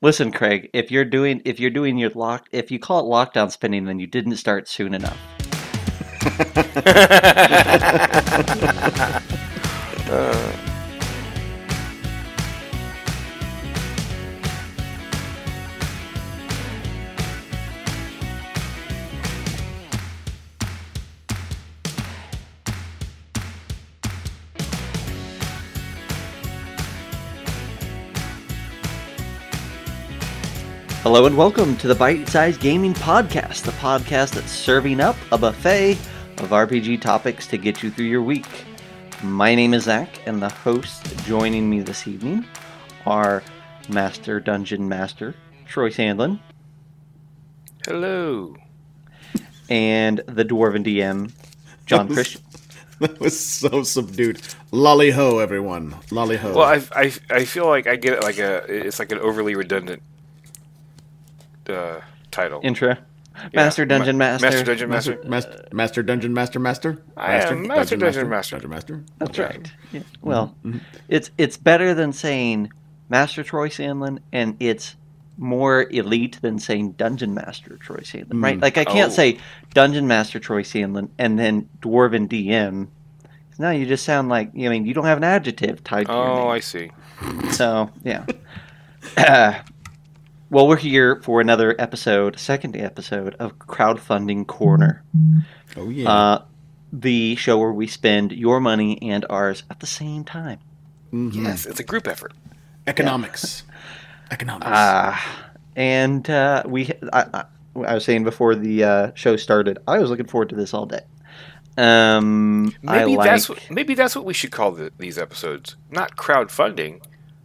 Listen, Craig, if you're doing if you're doing your lock if you call it lockdown spending, then you didn't start soon enough. Uh, Hello and welcome to the Bite Size Gaming Podcast, the podcast that's serving up a buffet of RPG topics to get you through your week. My name is Zach, and the hosts joining me this evening are Master Dungeon Master Troy Sandlin Hello. and the Dwarven DM John That was- Christian. That was so subdued. Lolly ho, everyone. Lolly ho. Well, I, I, I feel like I get it like a it's like an overly redundant uh, title. Intro. Yeah. Master Dungeon Ma- Master. Master Dungeon Master, Master. master, master, dungeon, master, master. I am Master Dungeon Master. Dungeon master. That's right. Yeah. Well, it's it's better than saying Master Troy Sandlin, and it's more elite than saying Dungeon Master Troy Sandlin, right? Mm. Like I can't Oh. say Dungeon Master Troy Sandlin and then Dwarven DM. Now you just sound like I mean you don't have an adjective tied to your Oh. I see. So yeah. Uh, well, we're here for another episode, second episode of Crowdfunding Corner. Oh yeah. Uh, the show where we spend your money and ours at the same time. Mhm. Yes, it's a group effort. Economics. Economics. Ah, and uh, we, I, I, I was saying before the uh, show started, I was looking forward to this all day. Um, I Maybe like, that's what, maybe that's what we should call the, these episodes. Not crowdfunding,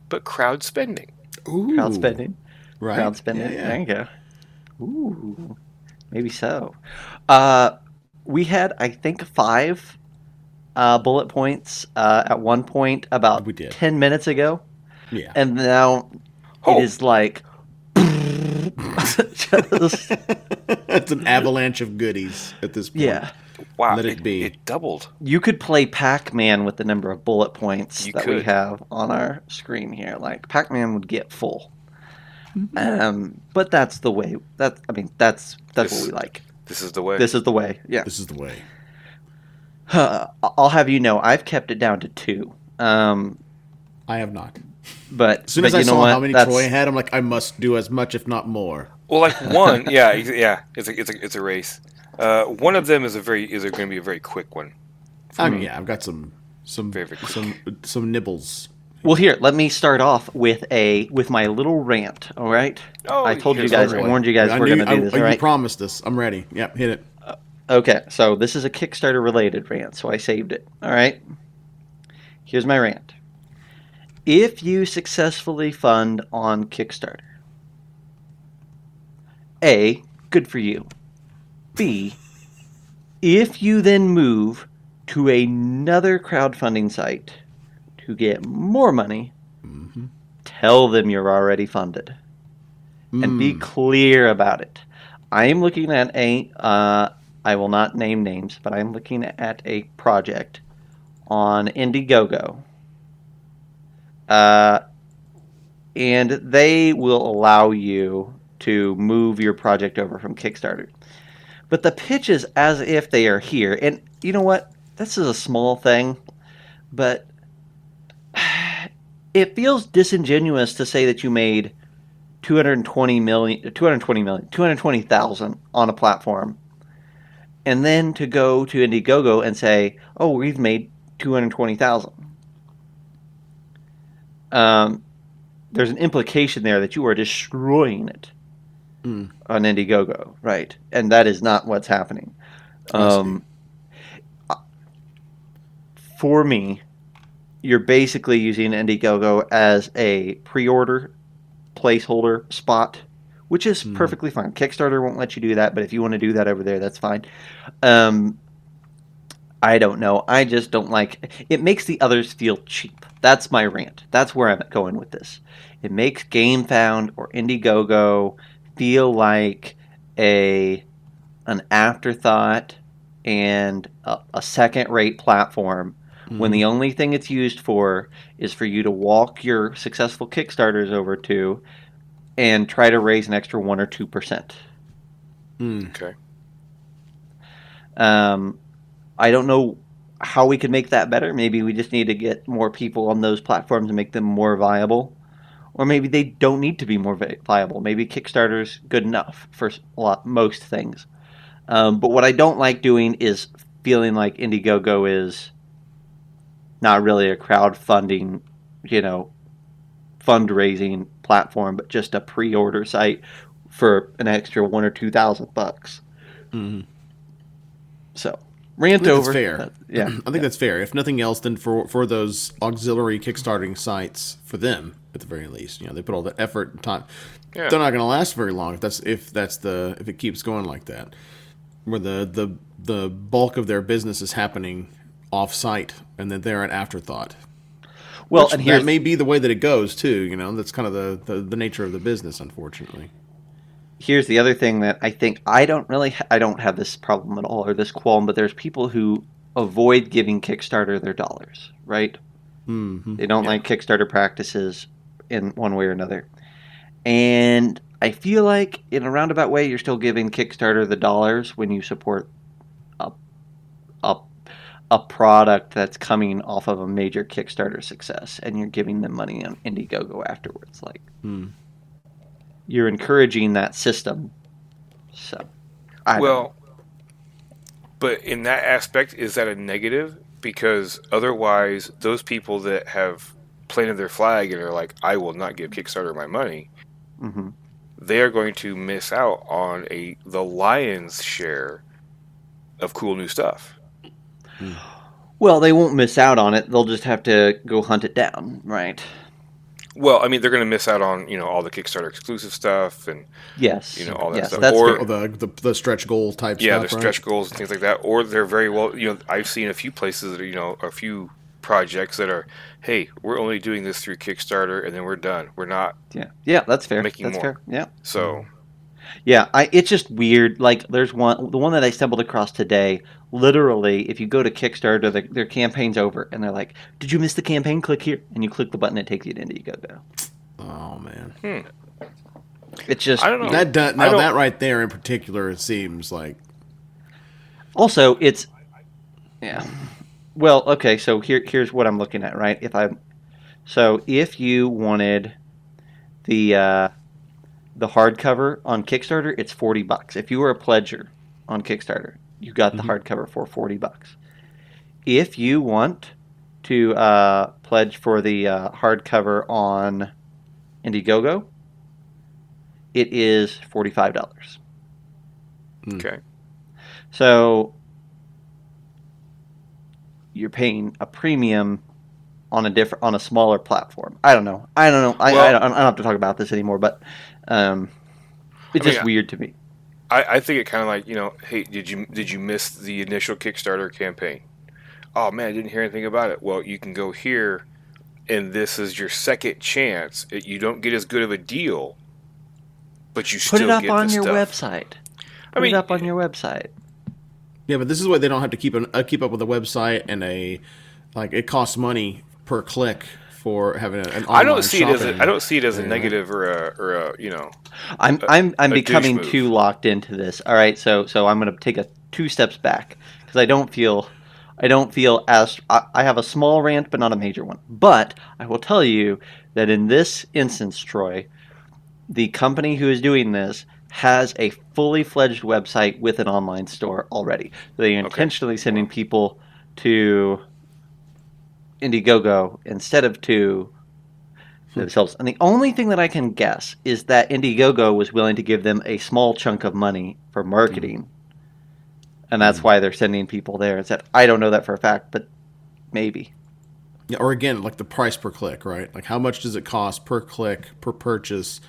but crowd spending. Ooh. crowd spending. Right. Crowd spending. Yeah, yeah. There you go. Ooh, maybe so. Uh, we had, I think, five uh, bullet points uh, at one point about We did. ten minutes ago, Yeah. and now Oh. it is like. just, it's an avalanche of goodies at this point. yeah. Wow, Let it be. It doubled. You could play Pac-Man with the number of bullet points You that we have on our screen here. Like Pac-Man would get full. Um, but that's the way. That I mean, that's that's This- what we like. This is the way. This is the way. Yeah. This is the way. I'll have you know, I've kept it down to two. Um, I have not. but As soon but as I know saw what? how many That's- Troy had, I'm like, I must do as much, if not more. well, like one, yeah, yeah. It's a it's a it's a race. Uh, one of them is a very is going to be a very quick one. I mean, yeah, I've got some some Very, very some some nibbles. Well, here, let me start off with a with my little rant. All right. Oh, I told you guys, our I warned you guys I we're going to do I- this. You All right. promised us. I'm ready. Yep, hit it. Uh, okay, so this is a Kickstarter related rant, so I saved it. All right. Here's my rant. If you successfully fund on Kickstarter, A, good for you. B, if you then move to another crowdfunding site to get more money, Mm-hmm. tell them you're already funded and be Mm. clear about it. I am looking at a, uh, I will not name names, but I'm looking at a project on Indiegogo. Uh, and they will allow you to move your project over from Kickstarter. But the pitch is as if they are here. And you know what? This is a small thing, but it feels disingenuous to say that you made 220 million 220 million 220,000 on a platform and then to go to Indiegogo and say, "Oh, we've made 220,000." Um there's an implication there that you are destroying it Mm. on Indiegogo, right? And that is not what's happening. Um, for me, you're basically using Indiegogo as a pre-order placeholder spot, which is Hmm. perfectly fine. Kickstarter won't let you do that, but if you want to do that over there, that's fine. Um, I don't know. I just don't like it. Makes the others feel cheap. That's my rant. That's where I'm going with this. It makes GameFound or Indiegogo feel like a an afterthought and a, a second-rate platform when the only thing it's used for is for you to walk your successful Kickstarters over to and try to raise an extra one or two percent. Okay. Um, I don't know how we could make that better. Maybe we just need to get more people on those platforms and make them more viable. Or maybe they don't need to be more viable. Maybe Kickstarter's good enough for s- a lot, most things. Um, but what I don't like doing is feeling like Indiegogo is not really a crowdfunding, you know, fundraising platform, but just a pre-order site for an extra one or two thousand bucks. Mhm. So rant I think over. that's fair. Uh, yeah, I think that's fair. If nothing else, then for for those auxiliary kickstarting sites, for them at the very least, you know, they put all the effort and time. Yeah. They're not going to last very long if that's if that's the if it keeps going like that, where the the the bulk of their business is happening off site, and then they're an afterthought. well, Which and here that may be the way that it goes too. You know, that's kind of the, the, the nature of the business, unfortunately. here's the other thing that I think I don't really ha- I don't have this problem at all or this qualm, but there's people who avoid giving Kickstarter their dollars, right? hmm They don't like Kickstarter practices in one way or another. And I feel like in a roundabout way you're still giving Kickstarter the dollars when you support a a a product that's coming off of a major Kickstarter success and you're giving them money on Indiegogo afterwards like Hmm. you're encouraging that system. So I don't well, but in that aspect, is that a negative? Because otherwise, those people that have planted their flag and are like, "I will not give Kickstarter my money," Mhm. they are going to miss out on a the lion's share of cool new stuff. Hmm. Well, they won't miss out on it. They'll just have to go hunt it down, right? Well, I mean, they're going to miss out on you know all the Kickstarter exclusive stuff and Yes. You know, all that yes, stuff. Or- the, the the stretch goal type yeah, stuff. their right? stretch goals and things like that. Or they're very well, you know, I've seen a few places that are, you know, a few projects that are, hey, we're only doing this through Kickstarter and then we're done. We're not. yeah. Yeah, that's fair. Making that's more. fair. Yeah. So Yeah, I it's just weird. Like there's one the one that I stumbled across today. Literally, if you go to Kickstarter, their, their campaign's over, and they're like, "Did you miss the campaign? Click here," and you click the button, it takes you to Indiegogo. Oh man, It's just I don't know. that does, I now don't- that right there in particular, it seems like Also, it's yeah. Well, okay. So here, here's what I'm looking at. Right. If I, so if you wanted the uh, the hardcover on Kickstarter, it's forty bucks. If you were a pledger on Kickstarter, you got the hardcover for forty bucks. If you want to uh, pledge for the uh, hardcover on Indiegogo, it is forty five dollars. okay, So you're paying a premium on a different on a smaller platform. I don't know. I don't know. I, I, don't, I don't have to talk about this anymore. But um, it's I mean, just weird to me. I, I think it kind of like you know, hey, did you did you miss the initial Kickstarter campaign? Oh man, I didn't hear anything about it. Well, you can go here, and this is your second chance. It, you don't get as good of a deal, but you Put still it up get on your stuff. website. Put I mean, it up on your website. yeah. But this is why they don't have to keep an, uh, keep up with a website and a like it costs money per click for having an online I don't see it as a, shopping. I don't see it as a Yeah. negative or a or a you know. I'm I'm I'm becoming too locked into this. All right, so so I'm going to take a two steps back because I don't feel I don't feel as I, I have a small rant, but not a major one. But I will tell you that in this instance, Troy, the company who is doing this has a fully fledged website with an online store already. They are intentionally sending people to Indiegogo instead of to themselves. And the only thing that I can guess is that Indiegogo was willing to give them a small chunk of money for marketing. And that's why they're sending people there. It's that I don't know that for a fact, but maybe. Yeah, or again, like the price per click, right? Like how much does it cost per click per purchase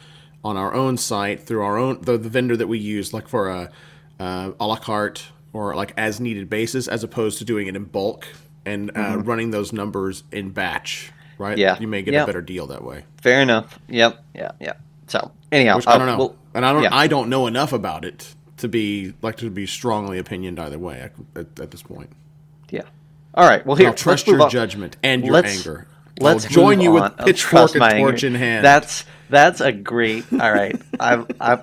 on our own site through our own the, the vendor that we use, like for a uh, a la carte or like as needed basis, as opposed to doing it in bulk and uh, running those numbers in batch, right? Mm-hmm. Yeah. you may get Yep. a better deal that way. Fair enough. Yep. Yeah. Yeah. So anyhow, Which I uh, don't know, well, and I don't yeah. I don't know enough about it to be like to be strongly opinioned either way at, at, this point. yeah. All right. Well, here I'll trust your on. judgment and your Let's- anger. let's I'll join you with pitchfork and torch anger. in hand. That's that's a great. All right, I I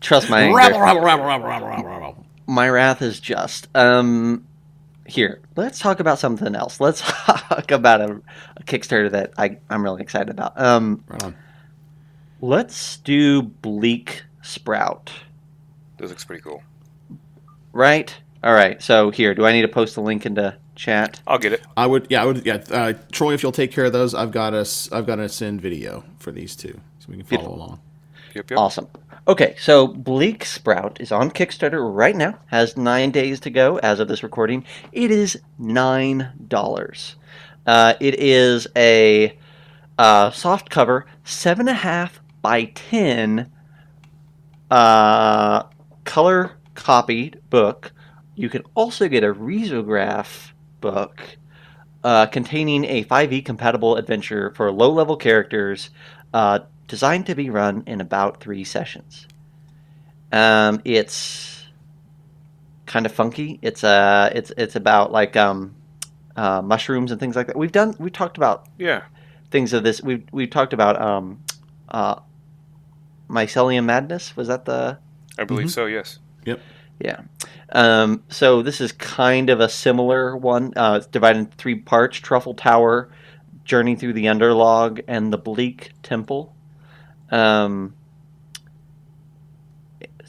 trust my anger. rabble, rabble, rabble. My wrath is just. Um, here, let's talk about something else. Let's talk about a, a Kickstarter that I I'm really excited about. Um, Right on. let's do Bleak Sprout. This looks pretty cool. Right. All right. So here, do I need to post the link into chat? I'll get it. I would, yeah, I would, yeah. Uh, Troy, if you'll take care of those, I've got us. I've got to send video for these two, so we can follow Beautiful. along. Yep, yep. Awesome. Okay, so Bleaksprout is on Kickstarter right now. Has nine days to go as of this recording. It is nine dollars. Uh, it is a uh, soft cover, seven and a half by ten, uh, color copied book. You can also get a risograph book uh, containing a 5e compatible adventure for low level characters. Designed to be run in about three sessions. Um, it's kind of funky. It's uh, it's it's about like um, uh, mushrooms and things like that. We've done we talked about Yeah. things of this. We've we've talked about um, uh, mycelium madness. Was that the I believe Mhm. so, yes. Yep. Yeah. Um, so this is kind of a similar one. Uh, it's divided into three parts: Truffle Tower, Journey through the Underlog, and the Bleak Temple. Um,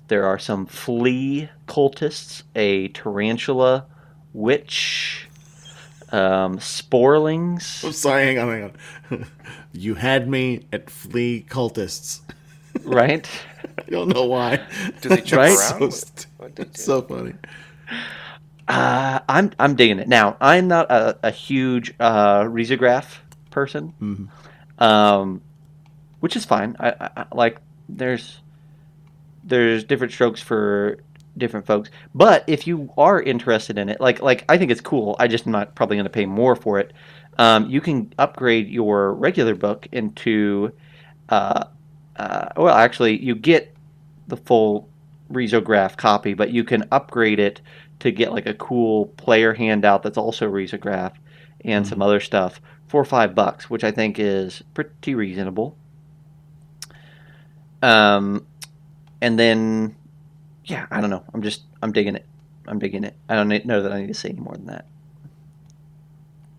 there are some flea cultists, a tarantula witch, um, sporelings. I'm sorry, hang on, hang on. you had me at flea cultists. Right? I don't know why. Do they jump Right? around? So, What- st- what they do? so funny. Uh, I'm I'm digging it. Now I'm not a, a huge uh, risograph person. Mhm. um, which is fine. I, I, I like there's there's different strokes for different folks. But if you are interested in it, like like I think it's cool. I just am not probably going to pay more for it. Um, you can upgrade your regular book into, uh, uh, well, actually, you get the full risograph copy, but you can upgrade it to get like a cool player handout that's also risograph and some other stuff for five bucks, which I think is pretty reasonable. Um, and then, yeah, I don't know. I'm just, I'm digging it. I'm digging it. I don't need- know that I need to say any more than that.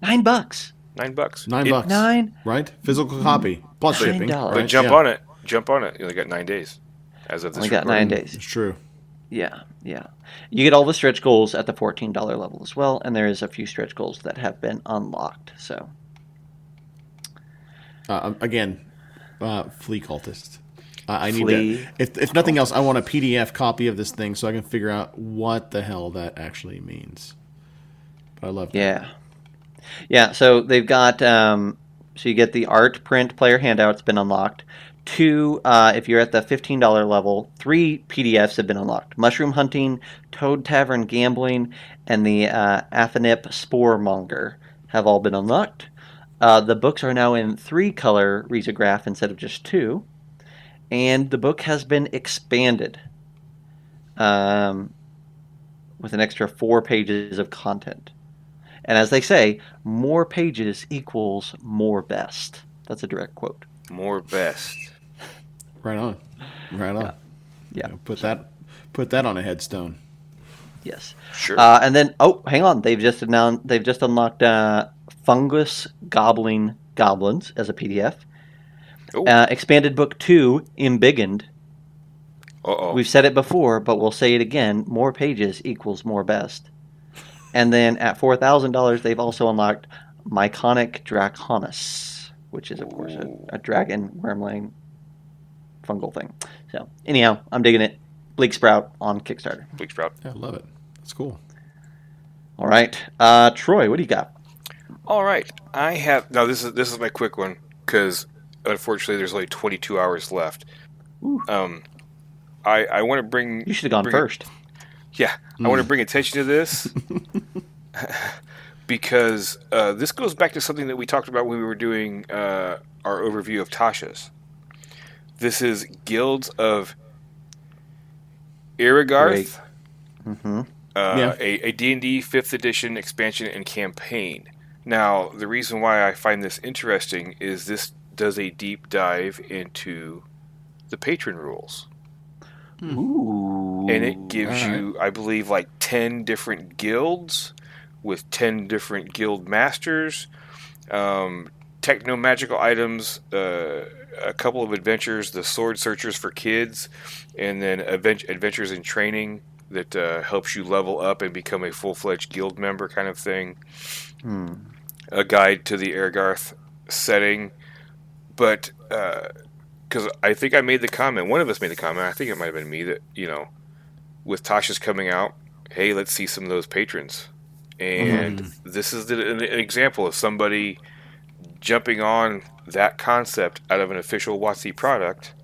Nine bucks. Nine bucks. Nine It- bucks. Nine. Right? Physical copy plus Nine shipping. dollars. But right? jump Yeah. on it. Jump on it. You only got nine days. As of this Only got nine days. It's true. Yeah, yeah. You get all the stretch goals at the fourteen dollar level as well, and there is a few stretch goals that have been unlocked. So Uh, again, uh, flea cultist. Uh, I need to. If, if nothing else, I want a PDF copy of this thing so I can figure out what the hell that actually means. But I love it. Yeah. Yeah, so they've got um, so you get the art print player handout, it's been unlocked. Two, uh, if you're at the fifteen dollar level, three PDFs have been unlocked. Mushroom hunting, Toad Tavern gambling, and the uh, Athenip Spore Monger have all been unlocked. Uh, the books are now in three color risograph instead of just two, and the book has been expanded um, with an extra four pages of content. And as they say, more pages equals more best. That's a direct quote. More best. Right on. Right on. Yeah. You know, put that put that on a headstone. Yes. Sure. Uh, and then, oh, hang on. They've just announced. They've just unlocked uh, fungus gobbling goblins as a PDF. Ooh. Uh, expanded book two, embiggened. Uh oh. We've said it before, but we'll say it again. More pages equals more best. And then at four thousand dollars, they've also unlocked Myconic Draconis, which is of course a, a dragon wormling fungal thing. So anyhow, I'm digging it. Bleaksprout on Kickstarter. Bleaksprout. Yeah, I love it. It's cool. All right, uh, Troy, what do you got? All right. I have now. This is this is my quick one because unfortunately there's only 22 hours left. Ooh. Um, I I want to bring You should have gone Bring it- first. Yeah, I want to bring attention to this because uh, this goes back to something that we talked about when we were doing uh, our overview of Tasha's. This is Guilds of Eraegarth, Mm-hmm. uh, Yeah. a, a D&D 5th edition expansion and campaign. Now, the reason why I find this interesting is this does a deep dive into the patron rules. Ooh. and it gives alright. you, I believe, like 10 different guilds with 10 different guild masters, um, techno magical items, uh, a couple of adventures, the sword searchers for kids, and then advent- adventures in training that uh, helps you level up and become a full fledged guild member kind of thing. Hmm. A guide to the Eraegarth setting, but because I think I made the comment, one of us made the comment, I think it might have been me that you know, with Tasha's coming out, hey, let's see some of those patrons, and this is the, an, an example of somebody jumping on that concept out of an official WotC product,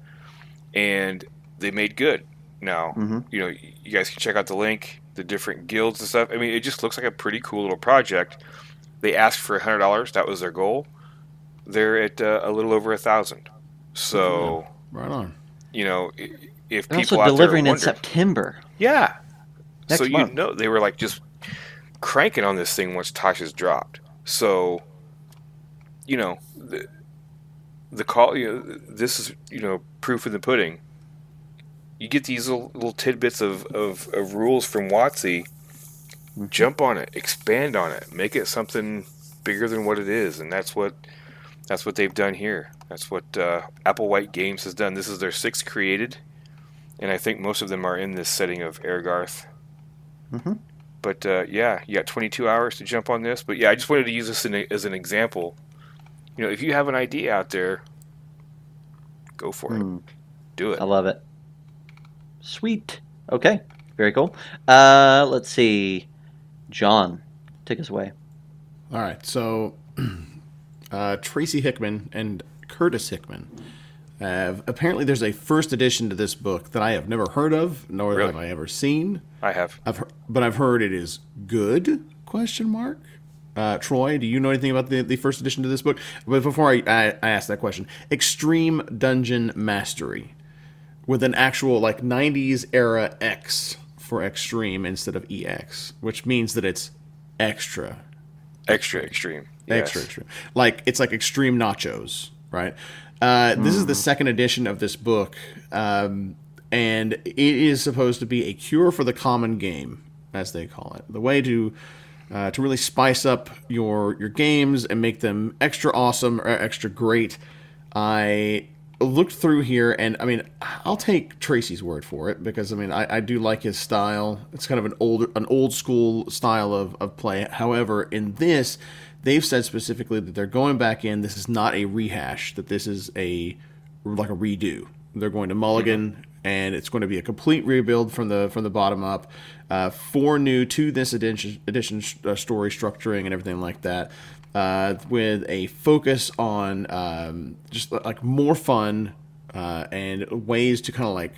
and they made good. Now, Mhm. you know, you guys can check out the link, the different guilds and stuff. I mean, it just looks like a pretty cool little project. They asked for hundred dollars; that was their goal. They're at uh, a little over a thousand. So, Right on. you know, if They're people also out delivering there in September. yeah. Next so you month. know they were like just cranking on this thing once Tasha's dropped. So, you know, the, the call. You know, this is you know proof in the pudding. You get these little, little tidbits of, of, of rules from WotC. Mhm. Jump on it, expand on it, make it something bigger than what it is, and that's what that's what they've done here. That's what uh, Applewhite Games has done. This is their sixth created, and I think most of them are in this setting of Eraegarth. Mhm. But uh, yeah, you got 22 hours to jump on this. But yeah, I just wanted to use this in a, as an example. You know, if you have an idea out there, go for it. Hmm. Do it. I love it. Sweet. Okay. Very cool. Uh, let's see. John, take us away. All right. So, uh, Tracy Hickman and Curtis Hickman have apparently there's a first edition to this book that I have never heard of, nor Really? have I ever seen. I have. I've heard, but I've heard it is good? Question mark. Uh, Troy, do you know anything about the, the first edition to this book? But before I, I, I ask that question, Extreme Dungeon Mastery, with an actual like '90s era X for extreme instead of EX, which means that it's extra Extra extreme. Extra, Yes. extra. Like it's like extreme nachos, right? Uh, This is the second edition of this book, um, and it is supposed to be a cure for the common game, as they call it. The way to uh, to really spice up your your games and make them extra awesome or extra great. I looked through here, and I mean, I'll take Tracy's word for it because I mean, I, I do like his style. It's kind of an old an old school style of, of play. However, in this, they've said specifically that they're going back in. This is not a rehash. That this is a like a redo. They're going to Mulligan, and it's going to be a complete rebuild from the from the bottom up. Uh, four new to this edition edition uh, story structuring and everything like that uh, with a focus on um, just like more fun uh, and ways to kind of like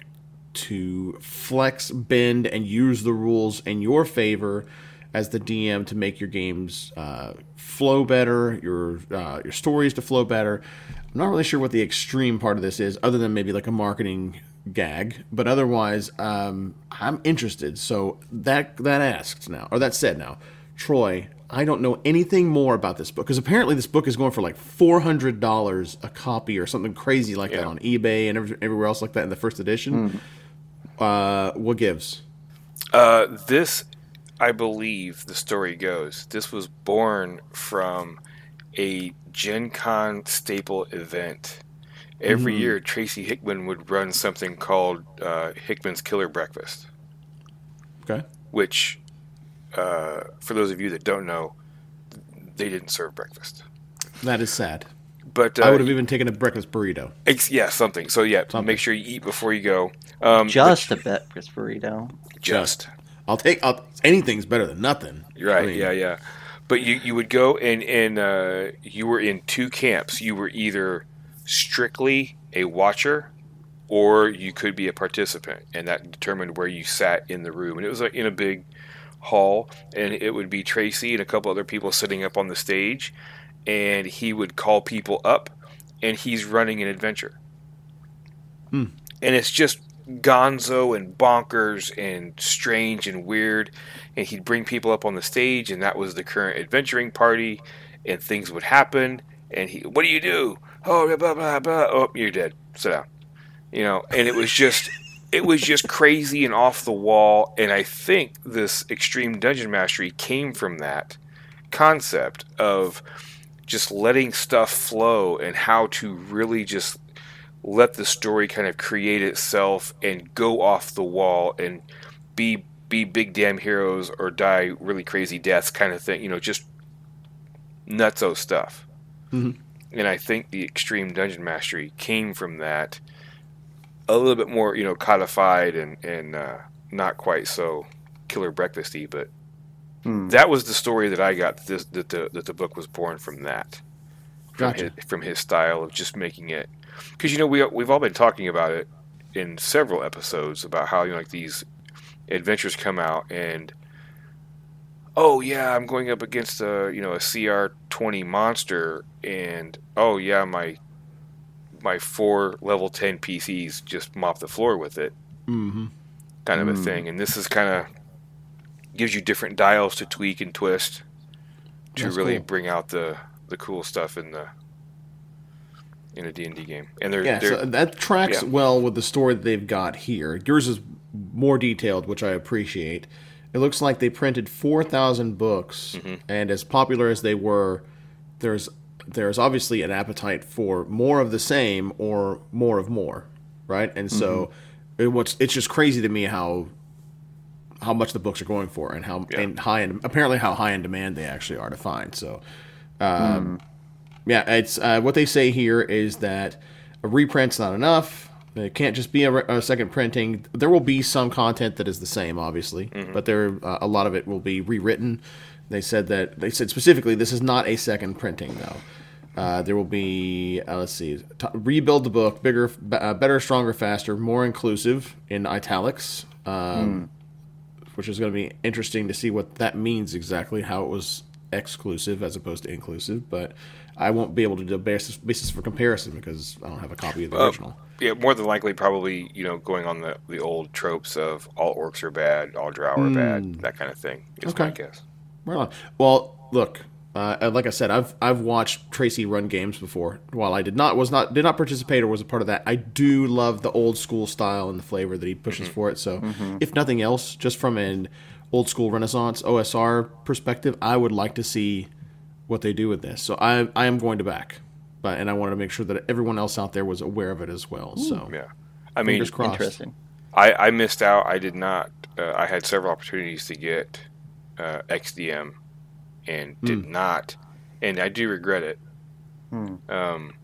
to flex, bend, and use the rules in your favor as the DM to make your games uh, flow better, your uh, your stories to flow better. I'm not really sure what the extreme part of this is, other than maybe like a marketing gag. But otherwise, um, I'm interested. So that that asked now, or that said now, Troy, I don't know anything more about this book because apparently this book is going for like four hundred dollars a copy or something crazy like that on eBay and every, everywhere else like that in the first edition. Uh, what gives? Uh, this, I believe, the story goes. This was born from a Gen Con staple event. Every year, Tracy Hickman would run something called uh, Hickman's Killer Breakfast, Okay. which, uh, for those of you that don't know, they didn't serve breakfast. That is sad. But uh, I would have even taken a breakfast burrito. ex- yeah, something. So yeah, Something. make sure you eat before you go. Um, Just a bit, Chris Burrito. but just. I'll take. I'll, anything's better than nothing. Right. I mean, yeah. Yeah. But you you would go and and uh, you were in two camps. You were either strictly a watcher, or you could be a participant, and that determined where you sat in the room. And it was like in a big hall, and it would be Tracy and a couple other people sitting up on the stage, and he would call people up, and he's running an adventure. Hmm. And it's just gonzo and bonkers and strange and weird and he'd bring people up on the stage and that was the current adventuring party and things would happen, and he, what do you do? Oh, blah blah blah blah. Oh, you're dead. Sit down. You know, and it was just, it was just crazy and off the wall. And I think this extreme dungeon mastery came from that concept of just letting stuff flow and how to really just let the story kind of create itself and go off the wall and be be big damn heroes or die really crazy deaths kind of thing you know just nutso stuff Mhm. and i think the extreme dungeon mastery came from that a little bit more you know codified and and uh, not quite so killer breakfasty but Hmm. that was the story that i got that, this, that, the, that the book was born from that from, Gotcha. his, from his style of just making it because you know we we've all been talking about it in several episodes about how you know like these adventures come out and oh yeah I'm going up against a you know a CR twenty monster and oh yeah my my four level ten PCs just mop the floor with it Mm-hmm. kind of a Mm. thing and this is kind of gives you different dials to tweak and twist to That's really cool. bring out the the cool stuff in the in a D&D game and they're, Yeah, they're so that tracks yeah. well with the story that they've got here. Yours is more detailed, which I appreciate. It looks like they printed four thousand books, Mm-hmm. and as popular as they were, there's there's obviously an appetite for more of the same or more of more, right? And so, Mm-hmm. it, what's it's just crazy to me how how much the books are going for and how Yeah. and high in apparently how high in demand they actually are to find. So, um, yeah, it's uh, what they say here is that a reprint's not enough. It can't just be a, re- a second printing. There will be some content that is the same, obviously, but there uh, a lot of it will be rewritten. They said that they said specifically this is not a second printing though. Uh, there will be uh, let's see, t- rebuild the book, bigger, b- uh, better, stronger, faster, more inclusive in italics, um, which is going to be interesting to see what that means exactly. How it was exclusive as opposed to inclusive, but I won't be able to do a basis, basis for comparison because I don't have a copy of the Uh, original. yeah, more than likely, probably you know going on the the old tropes of all orcs are bad, all drow are bad, that kind of thing. Is my Okay. guess. Right on. Well, look, uh, like I said, I've I've watched Tracy run games before. While I did not was not did not participate or was a part of that, I do love the old school style and the flavor that he pushes for it. So, if nothing else, just from an old school Renaissance OSR perspective, I would like to see what they do with this. So I I am going to back, but and I wanted to make sure that everyone else out there was aware of it as well. So Yeah, I mean, fingers crossed. Interesting. I, I missed out. I did not. Uh, I had several opportunities to get uh, XDM, and did not, and I do regret it. Hmm. Um,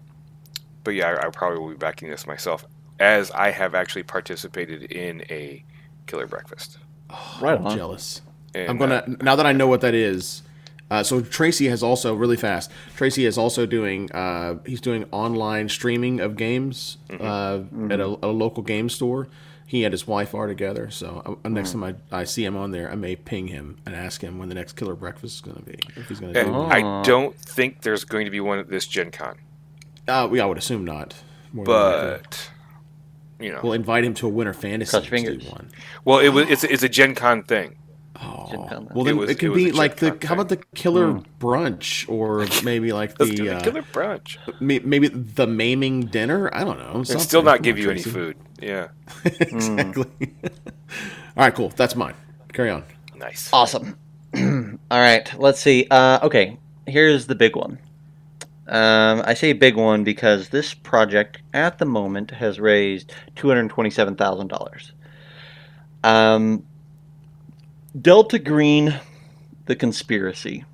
but yeah, I, I probably will be backing this myself, as I have actually participated in a killer breakfast. Right I'm on. jealous. And, I'm gonna uh, now that I know what that is. Uh, so Tracy has also really fast. Tracy is also doing. Uh, he's doing online streaming of games uh, at a, a local game store. He and his wife are together. So uh, next time I, I see him on there, I may ping him and ask him when the next Killer Breakfast is going to be. If he's going to do. I don't think there's going to be one at this Gen Con, Uh, yeah, I would assume not. More than but you know, we'll invite him to a Winter Fantasy Cross fingers. one. well, it was it's, it's a Gen Con thing. Oh, well then It it, was- can it be like the Gen Con how about the Killer Brunch or maybe like Let's the do the uh, killer brunch maybe the maiming dinner. I don't know. and something. still not Come give on, you any food. Yeah, exactly. All right, cool. That's mine. Carry on. nice. Awesome. All right, let's see. Uh, okay, here's the big one. Um, I say big one because this project at the moment has raised two hundred twenty-seven thousand dollars. Um, Delta Green, the conspiracy.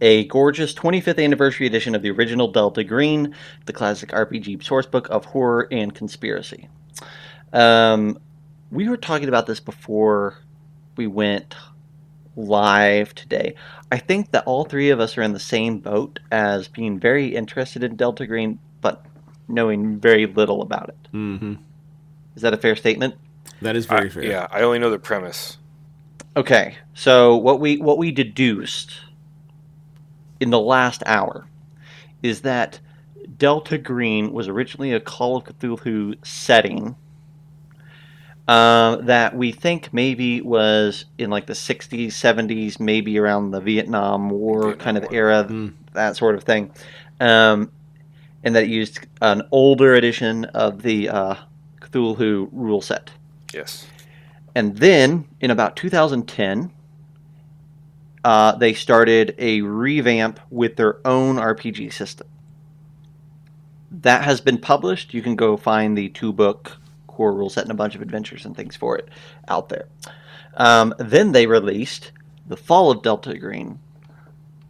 A gorgeous 25th anniversary edition of the original Delta Green, the classic RPG sourcebook of horror and conspiracy. Um, we were talking about this before we went live today. I think that all three of us are in the same boat as being very interested in Delta Green, but knowing very little about it. Mm-hmm. Is that a fair statement? That is very I- fair. Yeah, I only know the premise. Okay, so what we what we deduced in the last hour is that Delta Green was originally a Call of Cthulhu setting um, that we think maybe was in like the 60s, 70s, maybe around the Vietnam War Vietnam kind of War. era, Mm. that sort of thing. Um, and that it used an older edition of the uh, Cthulhu rule set. Yes. And then in about 2010, uh, they started a revamp with their own RPG system. That has been published. You can go find the two book core rule set and a bunch of adventures and things for it out there. Um, then they released The Fall of Delta Green,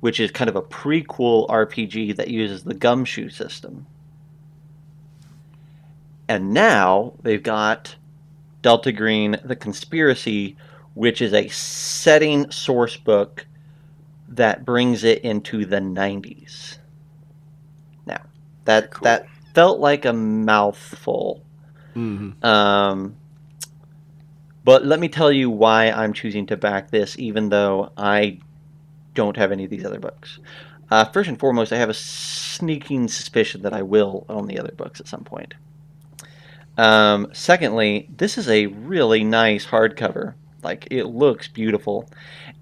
which is kind of a prequel RPG that uses the gumshoe system. And now they've got Delta Green, The Conspiracy, which is a setting source book that brings it into the 90s. Now, that Cool. that felt like a mouthful. hmm Um, but let me tell you why I'm choosing to back this, even though I don't have any of these other books. Uh, first and foremost, I have a sneaking suspicion that I will own the other books at some point. Um, secondly, this is a really nice hardcover. Like, it looks beautiful.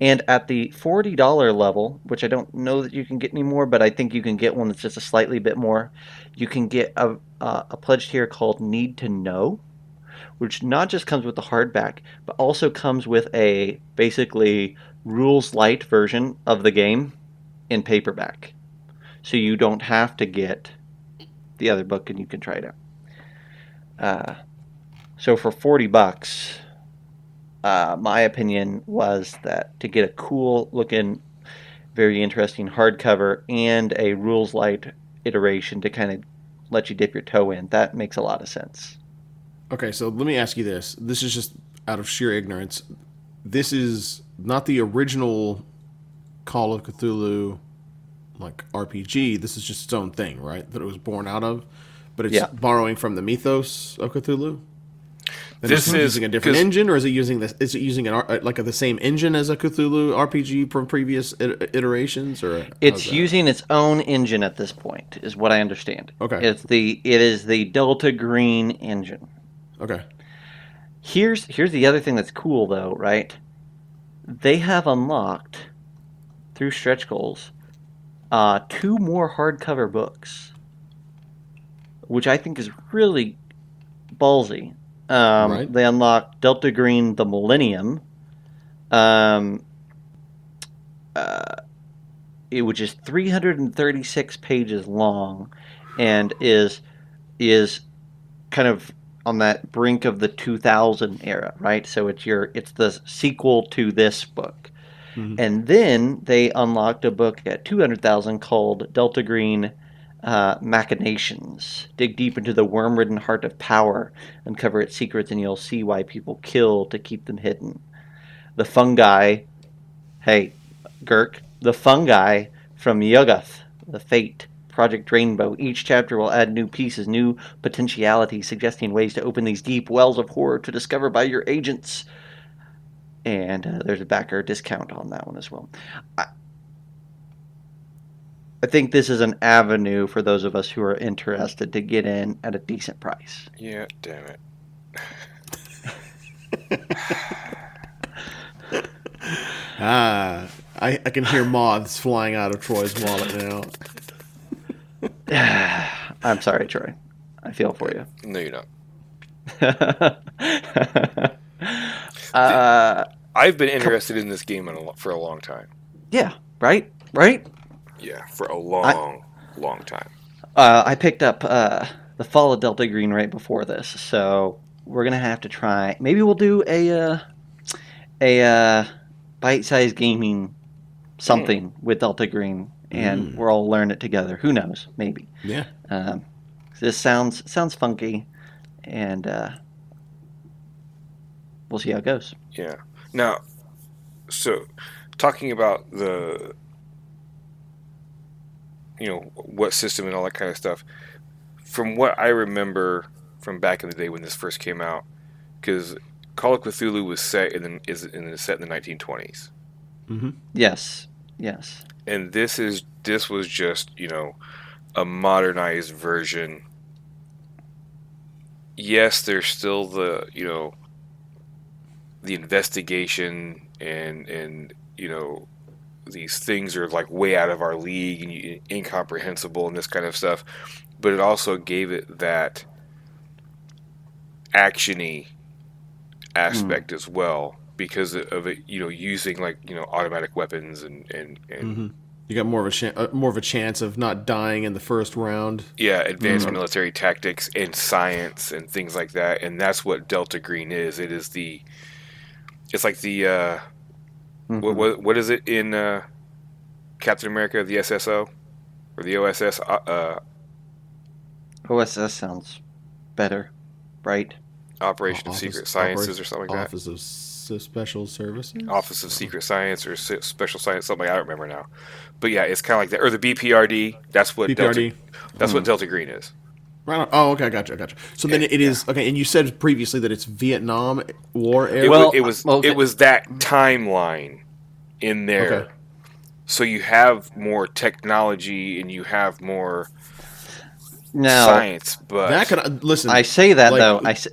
And at the $40 level, which I don't know that you can get anymore, but I think you can get one that's just a slightly bit more, you can get a, a pledge here called Need to Know, which not just comes with the hardback, but also comes with a basically rules light version of the game in paperback. So you don't have to get the other book and you can try it out. Uh, so for 40 bucks, uh, my opinion was that to get a cool looking, very interesting hardcover and a rules light iteration to kind of let you dip your toe in, that makes a lot of sense. Okay, so let me ask you this. This is just out of sheer ignorance. This is not the original Call of Cthulhu like RPG. This is just its own thing, right? That it was born out of, but it's Yeah. borrowing from the mythos of Cthulhu. And This is- using a different engine, or is it using this? Is it using an uh, like the same engine as a Cthulhu RPG from previous iterations, or It's using its own engine at this point, is what I understand. Okay. It's the it is the Delta Green engine. okay. Here's here's the other thing that's cool though, right? They have unlocked through stretch goals uh, two more hardcover books, which I think is really ballsy. Um, Right. They unlock Delta Green: The Millennium, um, uh, it, which is 336 pages long, and is is kind of on that brink of the 2000 era, right? So it's your it's the sequel to this book. Mhm. And then they unlocked a book at 200,000 called Delta Green uh, Machinations. Dig deep into the worm-ridden heart of power, uncover its secrets, and you'll see why people kill to keep them hidden. The fungi, hey, Girk, the fungi from Yuggoth, the fate, Project Rainbow. Each chapter will add new pieces, new potentialities, suggesting ways to open these deep wells of horror to discover by your agents. And uh, there's a backer discount on that one as well. I, I think this is an avenue for those of us who are interested to get in at a decent price. Yeah, damn it. Ah, I, I can hear moths flying out of Troy's wallet now. I'm sorry, Troy. I feel for you. No, you're not. uh, I've been interested in this game a, for a long time. yeah, right, right. Yeah, for a long, long time. Uh, I picked up uh, the Fall of Delta Green right before this, so we're gonna have to try. Maybe we'll do a uh, a uh, bite-sized gaming something with Delta Green, and Mm. we'll all learn it together. Who knows? Maybe. Yeah. Um, this sounds sounds funky, and uh, we'll see how it goes. Yeah. Now, so talking about the, you know, what system and all that kind of stuff. From what I remember from back in the day when this first came out, because Call of Cthulhu was set in the, is in the set in the 1920s, Mm-hmm. Yes, yes, and this is this was just you know a modernized version. Yes, there's still the you know the investigation and and you know these things are like way out of our league and incomprehensible and this kind of stuff. But it also gave it that actiony aspect as well because of it, you know, using like you know automatic weapons and and, and You got more of a uh, more of a chance of not dying in the first round. yeah, advanced military tactics and science and things like that, and that's what Delta Green is. It is the, it's like the, uh, what, what what is it in uh, Captain America, the SSO, or the OSS? Uh, uh, OSS sounds better, right? Operation of Office- Secret Sciences Operation- or something like that. Office of S- Special Services. Office of Secret Science or S- Special Science, something I don't remember now. But yeah, it's kind of like that, or the BPRD. That's what BPRD. Delta. That's what Delta Green is. Right on. Oh, okay, I gotcha, I gotcha. So then it is okay. And you said previously that it's Vietnam War era. It, Well, was, it was okay. it was that timeline in there. Okay. So you have more technology and you have more Now, science, but that could uh, listen. I say that like- though. I s-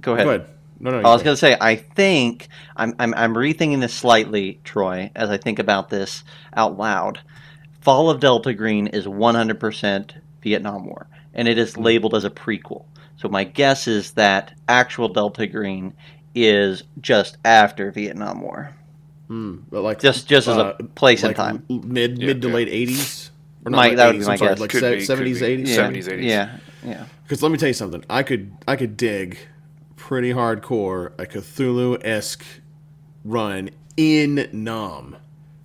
go ahead. Go ahead. No, no. I was you going to say, I think I'm, I'm I'm rethinking this slightly, Troy, as I think about this out loud. Fall of Delta Green is 100% Vietnam War, and it Hmm. labeled as a prequel. So my guess is that actual Delta Green is just after Vietnam War, Hmm, but like just just as uh, a place like and time. mid Yeah, mid to yeah. late eighties. Or My- that would be my guess. Like could seventies, be. eighties. Yeah. 70s, 80s. Yeah, yeah. Because let me tell you something. I could I could dig pretty hardcore a Cthulhu esque run in Nam,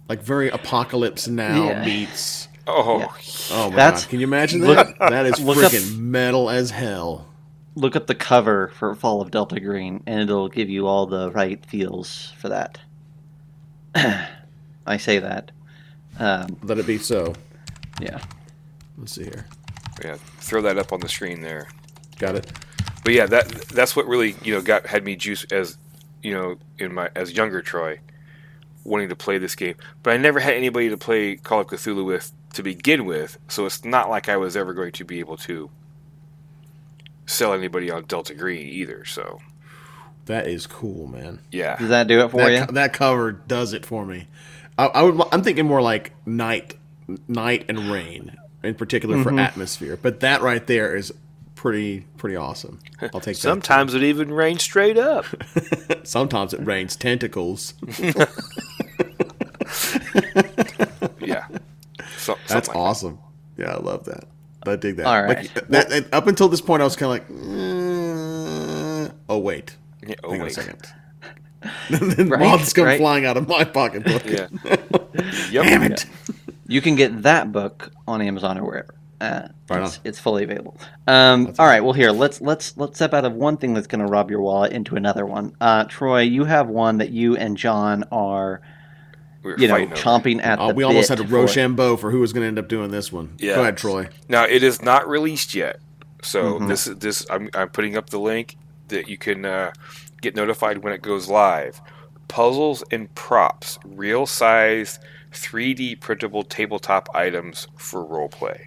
like very Apocalypse Now Yeah. meets. Oh, Yeah. Oh my That's- god! Can you imagine look- that? that is look up- freaking metal as hell. Look up the cover for Fall of Delta Green, and it'll give you all the right feels for that. I say that. Um, Let it be so. yeah. Let's see here. yeah. Throw that up on the screen there. Got it. But yeah, that that's what really you know got had me juice as you know in my as younger Troy wanting to play this game. But I never had anybody to play Call of Cthulhu with to begin with, so it's not like I was ever going to be able to sell anybody on Delta Green either. So That is cool, man. yeah, Does that do it for that, you? co- that cover does it for me. I, I would. I'm thinking more like night, night and rain in particular Mm-hmm. for atmosphere. But that right there is pretty pretty awesome. I'll take that. sometimes it even rains straight up. Sometimes it rains tentacles. yeah, so, That's like awesome. Yeah, I love that. I dig that. All Like, that- that- up until this point, I was kind of like, "Mm, oh wait. Yeah, oh hang on a second. and then Right, moths come right. flying out of my pocketbook. yeah, yep. Damn it! You can get that book on Amazon or wherever. Uh, Right it's, it's fully available. Um, all right. Well, here let's let's let's step out of one thing that's going to rob your wallet into another one. Uh, Troy, you have one that you and John are, We were you know, fighting over. chomping at the we almost had bit a for. Rochambeau for who was going to end up doing this one. Yeah. Go ahead, Troy. Now it is not released yet, so Mm-hmm. this is this. I'm, I'm putting up the link that you can uh, get notified when it goes live. Puzzles and props, real size, 3D printable tabletop items for roleplay.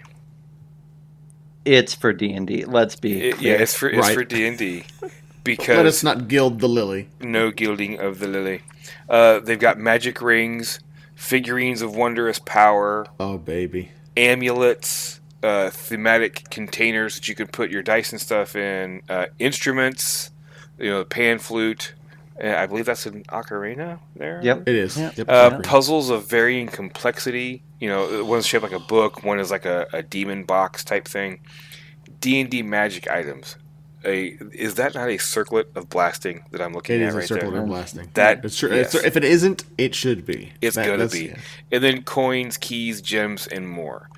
It's for D and D. Let's be It, clear. yeah, it's for it's Right. for D and D because Let us not gild the lily. no gilding of the lily. Uh, they've got magic rings, figurines of wondrous power, Oh baby. amulets, uh, thematic containers that you can put your dice and stuff in, uh, instruments, you know, pan flute. Uh, I believe that's an ocarina there. Yep. It is. Yep. Uh, Agree. puzzles of varying complexity. You know, one's shaped like a book, one is like a, a demon box type thing. D and D magic items. A is that not a circlet of blasting that I'm looking It at is a right circle there? of blasting. That- it's true. yes. It's, if it isn't, it should be. It's That- gonna be. yeah. And then coins, keys, gems, and more.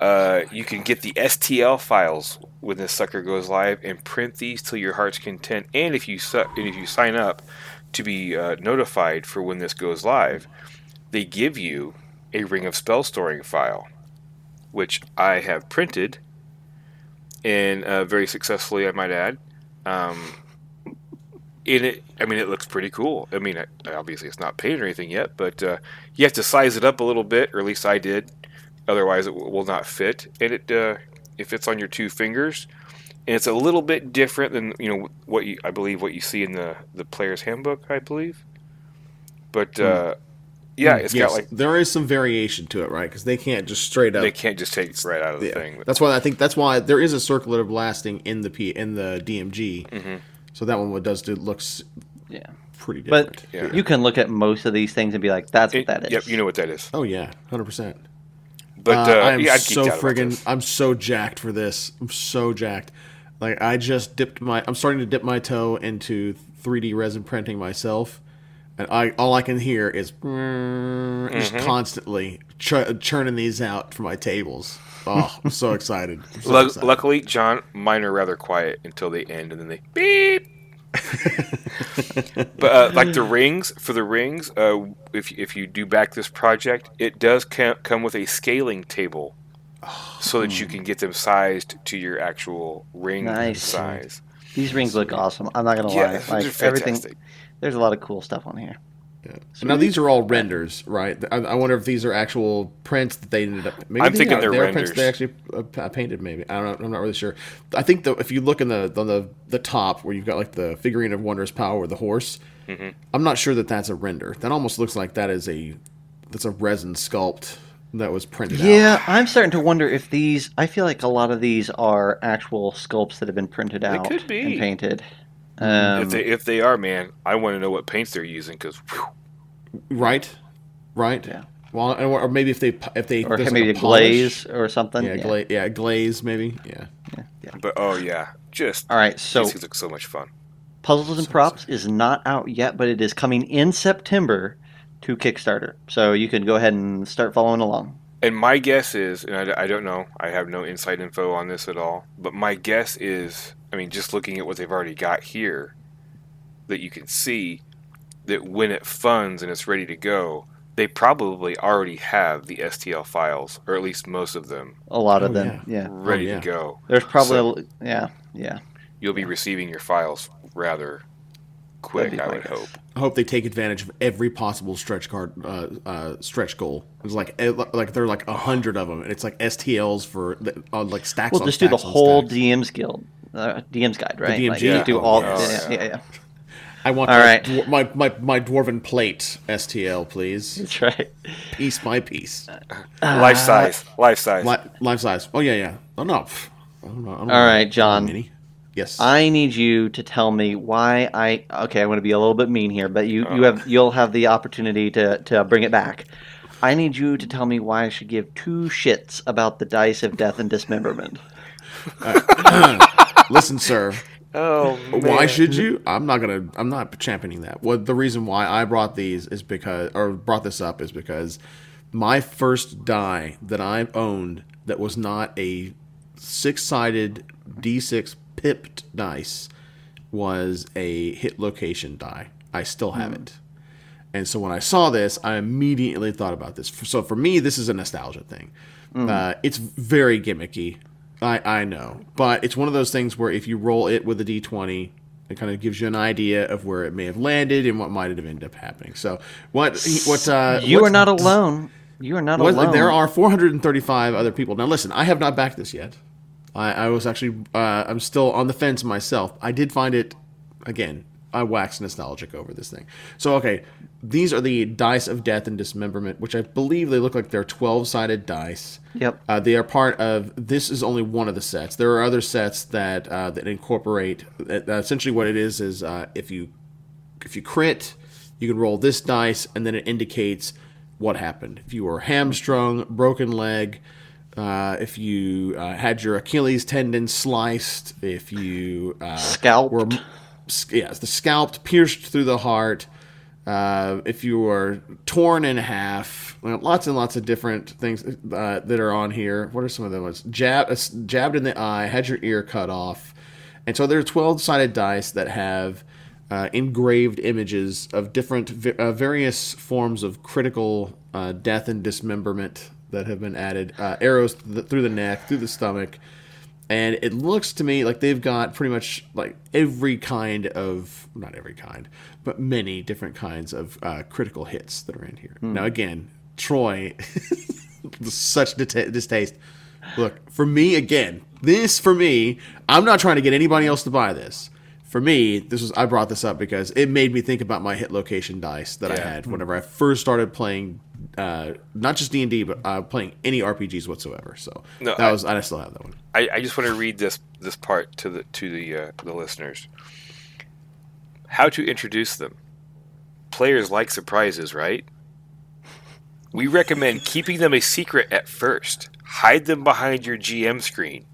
Uh, you can get the STL files when this sucker goes live and print these till your heart's content. And if you su- and if you sign up to be uh, notified for when this goes live, they give you a Ring of Spell Storing file, which I have printed and uh, very successfully, I might add. Um, in it, I mean, it looks pretty cool. I mean, I, obviously it's not painted or anything yet, but uh, you have to size it up a little bit, or at least I did. Otherwise, it will not fit. And it uh, it fits on your two fingers, and it's a little bit different than you know what you I believe what you see in the the player's handbook. I believe, but uh, yeah, it's Hmm. yes, got like there is some variation to it, right? Because they can't just straight up. they can't just take it right out of the yeah. thing. But, That's why I think that's why there is a circular blasting in the P in the DMG. Mm-hmm. So that one what does do looks Yeah. pretty different. But Yeah. you can look at most of these things and be like, "That's what that is." Yep, you know what that is. oh yeah, hundred percent. But uh, I am yeah, so friggin' I'm so jacked for this. I'm so jacked. Like I just dipped my I'm starting to dip my toe into 3D resin printing myself. And I all I can hear is Mm-hmm. just constantly ch- churning these out for my tables. Oh, I'm so excited. I'm so Lu- excited. luckily, John, mine are rather quiet until they end, and then they beep. But uh, like the rings for the rings, uh, if if you do back this project, it does come with a scaling table, so that you can get them sized to your actual ring Nice. size. These rings look awesome. I'm not gonna Yeah, lie. Like everything, fantastic. there's a lot of cool stuff on here. So now these are all renders, right? I, I wonder if these are actual prints that they ended up. Maybe I'm they thinking are- they're they are prints they actually uh, painted. Maybe I don't. know. I'm not really sure. I think though, if you look in the on the the top where you've got like the figurine of Wondrous Power, the horse, Mm-hmm. I'm not sure that that's a render. That almost looks like that is a that's a resin sculpt that was printed out. Yeah, I'm starting to wonder if these. I feel like a lot of these are actual sculpts that have been printed out could be. and painted. Um, if they if they are, man, I want to know what paints they're using because Right, right. Yeah. Well, or or maybe if they if they or there's like maybe a polish. glaze or something. Yeah, gla- yeah, glaze maybe. Yeah. Yeah. yeah. But oh yeah, just All right, so these things look so much fun. Puzzles and Props is not out yet, but it is coming in September to Kickstarter. So you can go ahead and start following along. And my guess is, and I, I don't know, I have no inside info on this at all, but my guess is, I mean, just looking at what they've already got here, that you can see that when it funds and it's ready to go, they probably already have the STL files, or at least most of them, A lot of Oh, them, yeah. ready yeah. to go. There's probably, So- a, yeah, yeah. You'll be receiving your files rather quick, I would great. hope. I hope they take advantage of every possible stretch card, uh, uh, stretch goal. It's like eh, like there are like a hundred of them, and it's like STLs for uh, like stacks. Of Well, on just do the whole stacks. DM's Guild, uh, DM's Guide, right? The DMG? Like, just do Oh, all. yes. yeah, yeah, yeah. I want All the- right. dwar- my, my my dwarven plate STL, please, That's right. piece by piece, life size, life size. Li- life size. Oh yeah, yeah. Oh no. I don't know. I don't All know. right, John. Mini. Yes. I need you to tell me why I. Okay, I'm going to be a little bit mean here, but you, you have you'll have the opportunity to to bring it back. I need you to tell me why I should give two shits about the dice of death and dismemberment. Listen, sir. oh, man. Why should you? I'm not gonna. I'm not championing that. What the reason why I brought these is because, or brought this up is because my first die that I owned that was not a six-sided D6 pipped dice was a hit location die. I still have it. And so when I saw this, I immediately thought about this. So for me, this is a nostalgia thing. Uh, it's very gimmicky. I, I know. But it's one of those things where if you roll it with a d20, it kind of gives you an idea of where it may have landed and what might have ended up happening. So what what uh, you are not alone. You are not what- alone. there are 435 other people. Now listen, I have not backed this yet. I, I was actually uh, I'm still on the fence myself. I did find it again. I wax nostalgic over this thing. So okay, these are the dice of death and dismemberment, which I believe they look like they're 12 sided dice. Yep. Uh, they are part of. This is only one of the sets. There are other sets that uh, that incorporate. Uh, essentially, what it is is uh, if you if you crit, you can roll this dice, and then it indicates what happened. If you were hamstrung, broken leg, uh, if you uh, had your Achilles tendon sliced, if you uh, Scalped. were yes, the scalped, pierced through the heart. Uh, if you were torn in half, lots and lots of different things uh, that are on here. What are some of the ones? Jab, uh, jabbed in the eye, had your ear cut off, and so there are twelve-sided dice that have uh, engraved images of different, uh, various forms of critical death and dismemberment that have been added. Arrows th- through the neck, through the stomach, and it looks to me like they've got pretty much like every kind of not every kind but many different kinds of uh, critical hits that are in here. Now again troy such distaste. Look for me again this for me, I'm not trying to get anybody else to buy this. For me, this was I brought this up because it made me think about my hit location dice that I had whenever I first started playing, uh, not just D and D, but uh, playing any RPGs whatsoever. So No, that I- was I still have that one. I, I just want to read this this part to the to the uh, the listeners. How to introduce them. Players like surprises, right? We recommend keeping them a secret at first. Hide them behind your GM screen.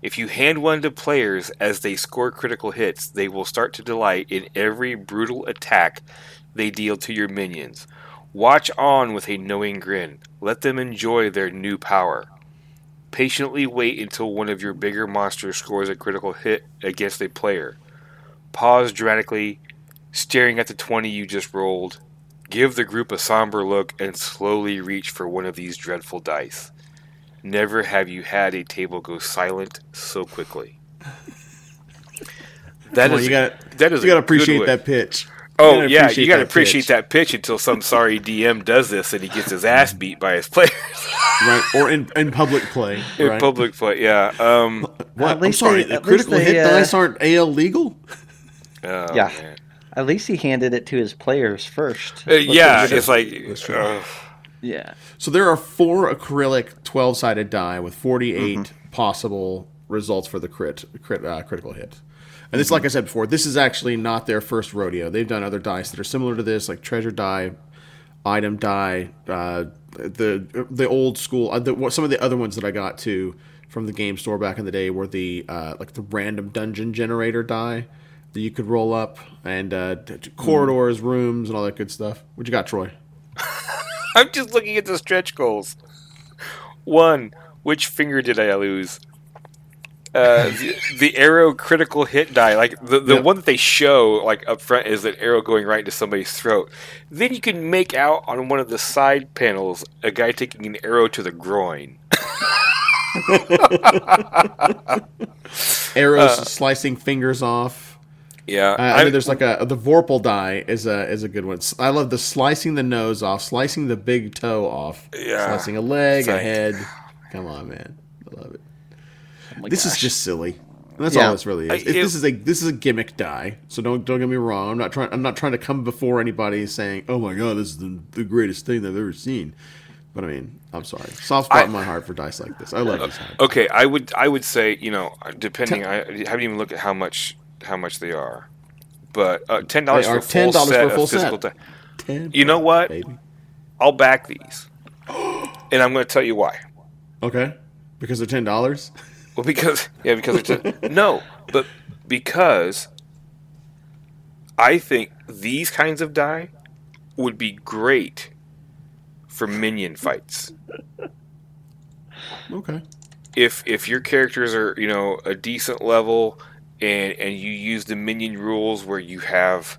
If you hand one to players as they score critical hits, they will start to delight in every brutal attack they deal to your minions. Watch on with a knowing grin. Let them enjoy their new power. Patiently wait until one of your bigger monsters scores a critical hit against a player. Pause dramatically, staring at the 20 you just rolled. Give the group a somber look and slowly reach for one of these dreadful dice. Never have you had a table go silent so quickly. That Come on, is you got that is you got to appreciate that pitch. Oh gotta yeah, you got to that appreciate pitch. that pitch until some sorry DM does this and he gets his ass beat by his players right? Or in, in public play, in right? public play. Yeah. Um. What? At I'm least sorry, they- the critical they, hit uh, dice aren't AL legal. oh, Yeah. man. At least he handed it to his players first. Uh, yeah, it's like That's true. uh, yeah. So there are four acrylic 12 sided die with 48 Mm-hmm. possible results for the crit, crit uh, critical hit. And this, like I said before, this is actually not their first rodeo. They've done other dice that are similar to this, like treasure die, item die, uh, the the old school. Uh, the, some of the other ones that I got too from the game store back in the day were the uh, like the random dungeon generator die that you could roll up and uh, corridors, rooms, and all that good stuff. What you got, Troy? I'm just looking at the stretch goals. One, which finger did I lose? Uh, the, the arrow critical hit die, like the, the Yep. one that they show like up front is an arrow going right into somebody's throat. Then you can make out on one of the side panels a guy taking an arrow to the groin. Arrows slicing fingers off. Yeah, Uh, I mean, there's like a the Vorpal die is a is a good one. I love the slicing the nose off, slicing the big toe off, Yeah. slicing a leg, It's a like- head. Come on, man, I love it. Oh my this is just silly. And that's Yeah. all this really is. I- it- this is a this is a gimmick die, so don't don't get me wrong. I'm not trying I'm not trying to come before anybody saying, "Oh my god, this is the, the greatest thing I've ever seen." But I mean, I'm sorry, soft spot I- in my heart for dice like this. I love these. dice. Okay, I would I would say you know depending I haven't even looked at how much how much they are, but uh, ten dollars for a full $10 set for a full of physical set. Ten You know what? baby. I'll back these, and I'm going to tell you why. Okay, because they're ten dollars. Well, because yeah, because it's a, no, but because I think these kinds of die would be great for minion fights. Okay. if if your characters are you know a decent level and and you use the minion rules where you have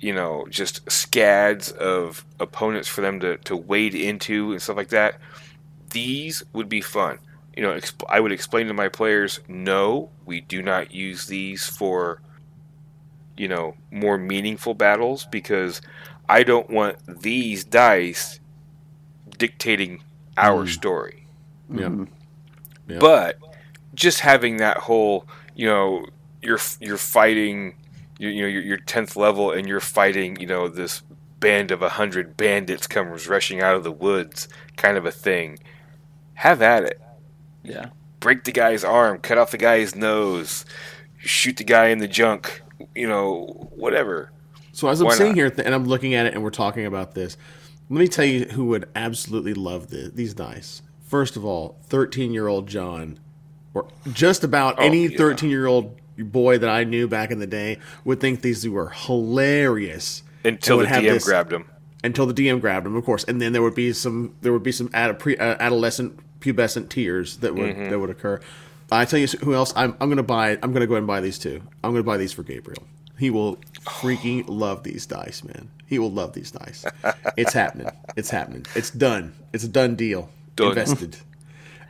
you know just scads of opponents for them to to wade into and stuff like that these would be fun you know exp- i would explain to my players no we do not use these for you know more meaningful battles because i don't want these dice dictating our Mm. story Yeah. Mhm. Yeah. but just having that whole, you know, you're you're fighting, you, you know, your your tenth level, and you're fighting, you know, this band of a hundred bandits comes rushing out of the woods, kind of a thing. Have at it. Yeah. Break the guy's arm, cut off the guy's nose, shoot the guy in the junk, you know, whatever. So as I'm Why sitting not? here and I'm looking at it and we're talking about this, let me tell you who would absolutely love the, these dice. First of all, 13 year old John, or just about Oh, any yeah. 13 year old boy that I knew back in the day would think these were hilarious Until the DM this- grabbed him. until the DM grabbed him, of course, and then there would be some there would be some ad, pre, uh, adolescent pubescent tears that would Mm-hmm. that would occur. I tell you who else I'm I'm gonna buy I'm gonna go ahead and buy these two. I'm gonna buy these for Gabriel. He will freaking love these dice, man. He will love these dice. It's happening. It's happening. It's done. It's a done deal. Done. Invested.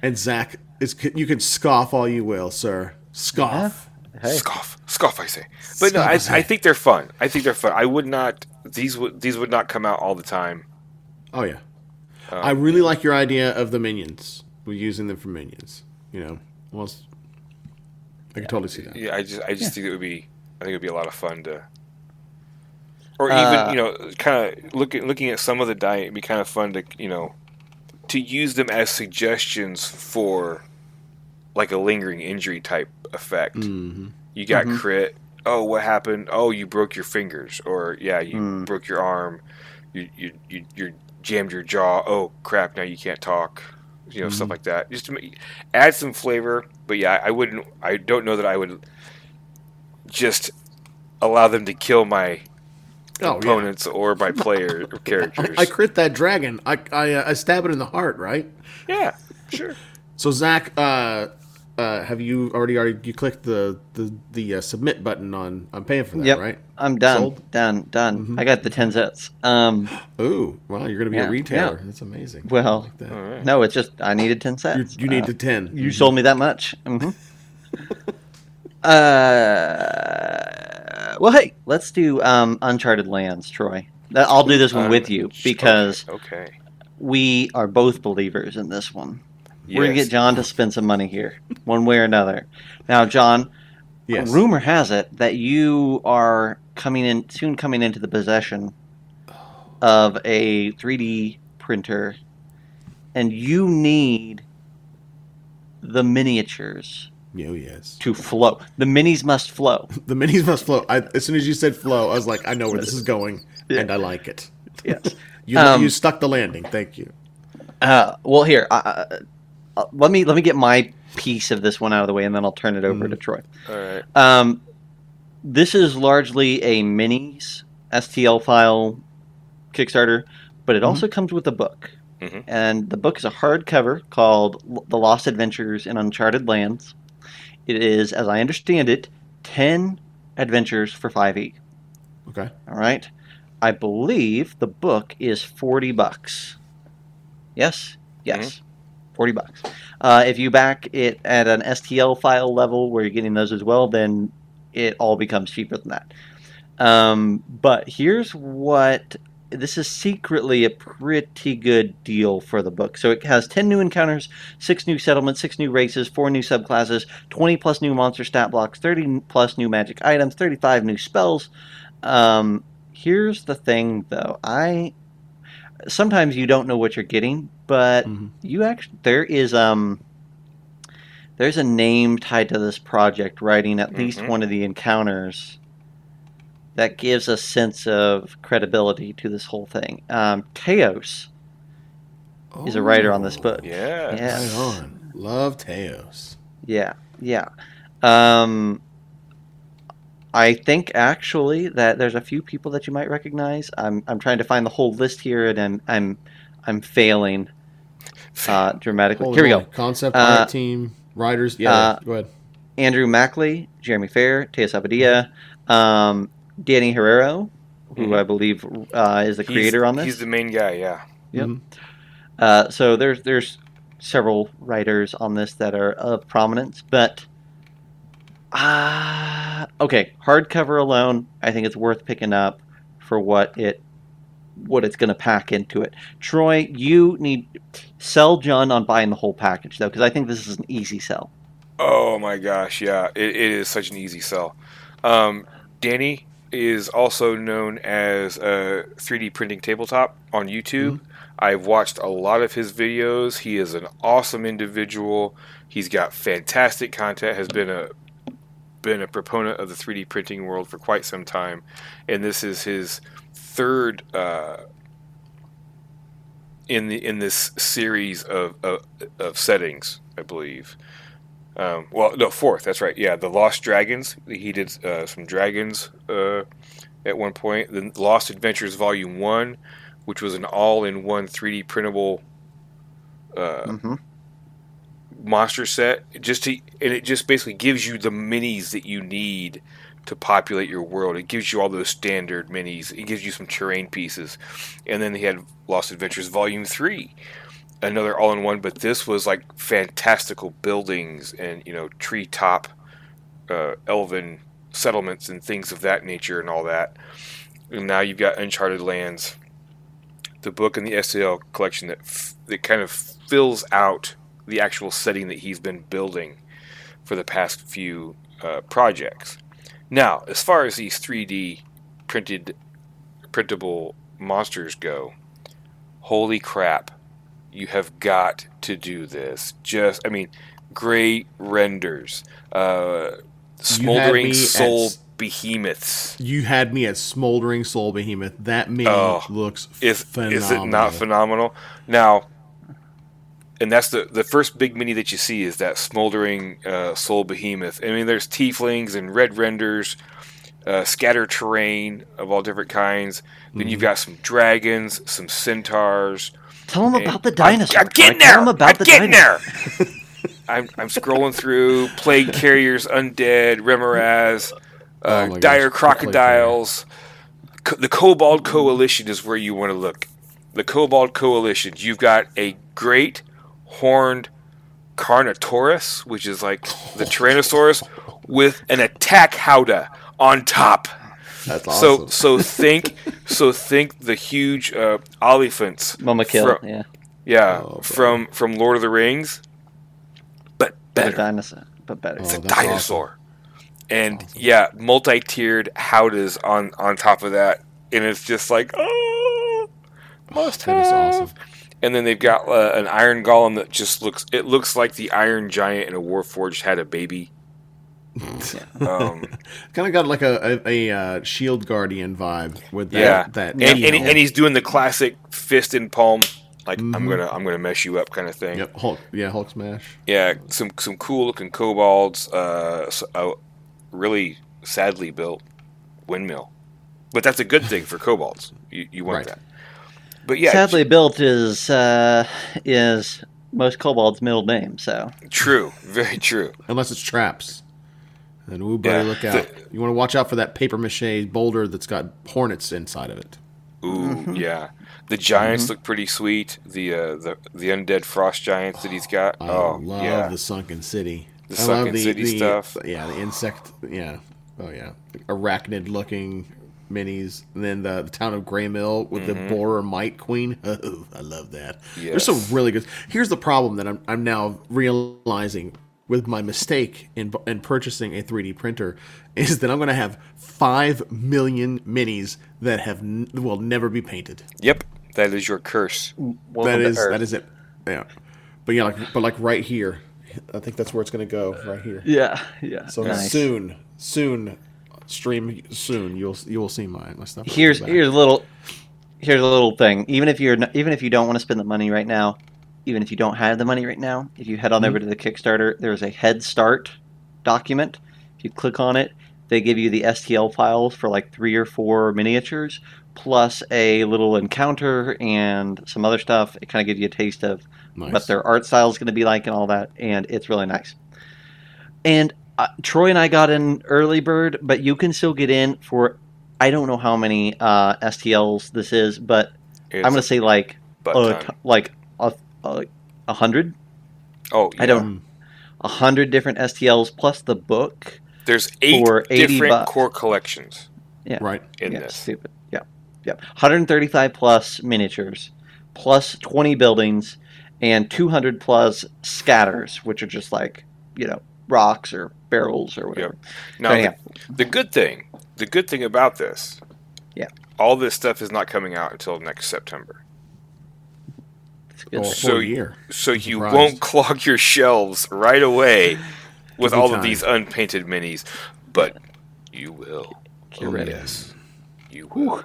And Zach, it's, you can scoff all you will, sir. Scoff. Hey. Scoff, scoff, I say. But no, Scoff, I, I. I think they're fun. I think they're fun. I would not. These would these would not come out all the time. Oh yeah. Uh, I really like your idea of the minions. We're using them for minions. You know, well, I can totally see that. Yeah, I just I just Yeah. think it would be I think it would be a lot of fun to or Uh, even, you know, kind of looking looking at some of the diet it'd be kind of fun to, you know, to use them as suggestions for like a lingering injury type effect. hmm You got Mhm. crit. Oh, what happened? Oh, you broke your fingers, or yeah, you Mm. broke your arm. You you you you jammed your jaw. Oh crap! Now you can't talk. You know stuff Mhm. like that. Just to make, add some flavor. But yeah, I wouldn't. I don't know that I would just allow them to kill my Oh, yeah. opponents or my player or characters. I, I crit that dragon. I I, uh, I stab it in the heart, right? yeah, sure. So Zach, uh, uh, have you already already you clicked the the the uh, submit button on I'm paying for that, Yep. right? I'm done, Sold? done, done. Mhm. I got the ten sets. Um, Ooh, wow, you're gonna be Yeah, a retailer. That's amazing. Well, like that. All right. no, it's just I needed ten you, sets. you need Uh, the 10 You Mhm. sold me that much. hmm uh, well, hey, let's do um, Uncharted Lands, Troy. I'll do this one with you because okay. okay. we are both believers in this one. We're gonna get John to spend some money here, one way or another. Now, John, Yes. rumor has it that you are coming in soon, coming into the possession of a 3D printer, and you need the miniatures Oh yes. to flow. The minis must flow. The minis must flow. I, as soon as you said flow, I was like, I know where this is going, Yeah. and I like it. Yes. You Um, you stuck the landing. Thank you. Uh, well, here, uh, let me let me get my piece of this one out of the way, and then I'll turn it over Mhm. to Troy. All right. Um, this is largely a minis STL file Kickstarter, but it also comes with a book. Mhm. And the book is a hardcover called The Lost Adventures in Uncharted Lands. It is, as I understand it, 10 adventures for 5e. Okay. All right. I believe the book is 40 bucks. Yes? Yes. 40 bucks. Uh, if you back it at an STL file level where you're getting those as well, then it all becomes cheaper than that. Um, but here's what this is secretly a pretty good deal for the book. So it has 10 new encounters, 6 new settlements, 6 new races, 4 new subclasses, 20 plus new monster stat blocks, 30 plus new magic items, 35 new spells. Um, here's the thing though. I sometimes you don't know what you're getting, but Mhm. you actually there is um there's a name tied to this project writing at least Mhm. one of the encounters that gives a sense of credibility to this whole thing. Um, Teos is a writer on this Oh, book. Yeah. Yeah. Right on. Love Teos. Yeah, yeah. Um, I think actually that there's a few people that you might recognize. I'm I'm trying to find the whole list here, and I'm I'm I'm failing uh, dramatically. Holy here we go. Concept Uh, art team, writers. Yeah, uh, go ahead. Andrew Mackley, Jeremy Fair, Teos Abadia, um, Danny Herrero, who Mhm. I believe uh, is the He's- creator on this. He's the main guy. Yeah. Yep. Mhm. Uh, so there's there's several writers on this that are of prominence, but ah, okay, hardcover alone, I think it's worth picking up for what it what it's going to pack into it. Troy, you need sell John on buying the whole package though, because I think this is an easy sell. Oh my gosh, yeah, it, it is such an easy sell. Um, Danny is also known as a 3D printing tabletop on YouTube. I've watched a lot of his videos. He is an awesome individual. He's got fantastic content. Has been a been a proponent of the 3D printing world for quite some time, and this is his third uh, in the in this series of of, of settings, I believe. Um, well, no, fourth. That's right. Yeah, the Lost Dragons. He did uh, some dragons uh, at one point. The Lost Adventures Volume One, which was an all-in-one 3D printable uh, hmm monster set. Just to, and it just basically gives you the minis that you need to populate your world. It gives you all those standard minis. It gives you some terrain pieces, and then he had Lost Adventures Volume Three, another all-in-one. But this was like fantastical buildings and you know treetop, uh, elven settlements and things of that nature and all that. And now you've got Uncharted Lands, the book in the STL collection that f- that kind of fills out the actual setting that he's been building for the past few uh, projects. Now, as far as these 3D printed printable monsters go, holy crap! You have got to do this. Just, I mean, great renders, uh, smoldering soul at- behemoths. You had me at smoldering soul behemoth. That mini Oh, looks Is phenomenal. is it not phenomenal? Now, and that's the the first big mini that you see is that smoldering uh, soul behemoth. I mean, there's tieflings and red renders, uh, scatter terrain of all different kinds. Then Mm-hmm. you've got some dragons, some centaurs. Tell them about the I'm- dinosaur. I'm, getting Like, tell there. 'em about I'm the getting dinosaur. there. I'm, I'm scrolling through plague carriers, undead, remorhaz, uh, Oh gosh, dire carrier. crocodiles. Co- the Kobold Coalition is where you want to look. The Kobold Coalition. You've got a great horned Carnotaurus, which is like the Tyrannosaurus, with an attack howdah on top. That's So awesome. so so think so think the huge uh, elephants. Mûmakil. fro- yeah. yeah, Oh, from from Lord of the Rings, but The better. dinosaur. But better. It's Oh, a that's dinosaur. And yeah, multi-tiered howdahs on on top of that, and it's just like oh, must that is have. awesome. And then they've got uh, an iron golem that just looks. It looks like the Iron Giant in a Warforged had a baby. um, Kind of got like a, a, a uh, shield guardian vibe with that. yeah, that and, and, he- and he's doing the classic fist and palm, like I'm Mhm. gonna I'm gonna mess you up kind of thing. Yep, Hulk. Yeah, Hulk smash. Yeah, some some cool looking kobolds. Uh, s- a really sadly built windmill, but that's a good thing for kobolds. You, you want Right. that. But yeah, Sadly built is uh, is most kobolds' middle name. So true, very true. Unless it's traps. Then ooh, buddy, Yeah. look out! you want to watch out for that paper mache boulder that's got hornets inside of it. Ooh, yeah. The giants look pretty sweet. The uh, the the undead frost giants that he's got. I oh love yeah, the sunken city. The I sunken love the, city the- stuff. Yeah, the insect. Yeah. Oh yeah, arachnid looking minis. And then the, the town of Grey Mill with the mm-hmm. borer might queen. Oh, I love that. There's some Yes. really good. Here's the problem that I'm I'm now realizing with my mistake in in purchasing a 3D printer is that I'm going to have five million minis that have n- will never be painted. Yep, that is your curse. welcome that to is Earth. that is it. Yeah, but yeah, like but like right here, I think that's where it's going to go. Right here. Yeah, yeah. So Nice. soon, soon, stream soon. You'll you will see my my stuff. Here's here's a little here's a little thing. Even if you're not, even if you don't want to spend the money right now, even if you don't have the money right now, if you head on over mm-hmm. to the Kickstarter, there's a Head Start document. If you click on it, they give you the STL files for like three or four miniatures, plus a little encounter and some other stuff. It kind of gives you a taste of nice. what their art style is going to be like and all that, and it's really nice. And uh, Troy and I got in early bird, but you can still get in for I don't know how many uh, STLs this is, but It's I'm going to say like butt a, like a, a, a hundred, oh, yeah. I don't a hundred different STLs plus the book. There's eight for 80 different bucks. core collections right. in yeah, this. stupid. Yeah, yeah. 135 plus miniatures, plus 20 buildings, and 200 plus scatters, which are just like you know rocks or barrels or whatever. Now, Anyhow. the, the good thing, the good thing about this, Yeah. all this stuff is not coming out until next September. It's. Oh, So a you- year. So I'm you surprised. won't clog your shelves right away with Give all time. of these unpainted minis, but you will. Get Oh, ready. yes, you will.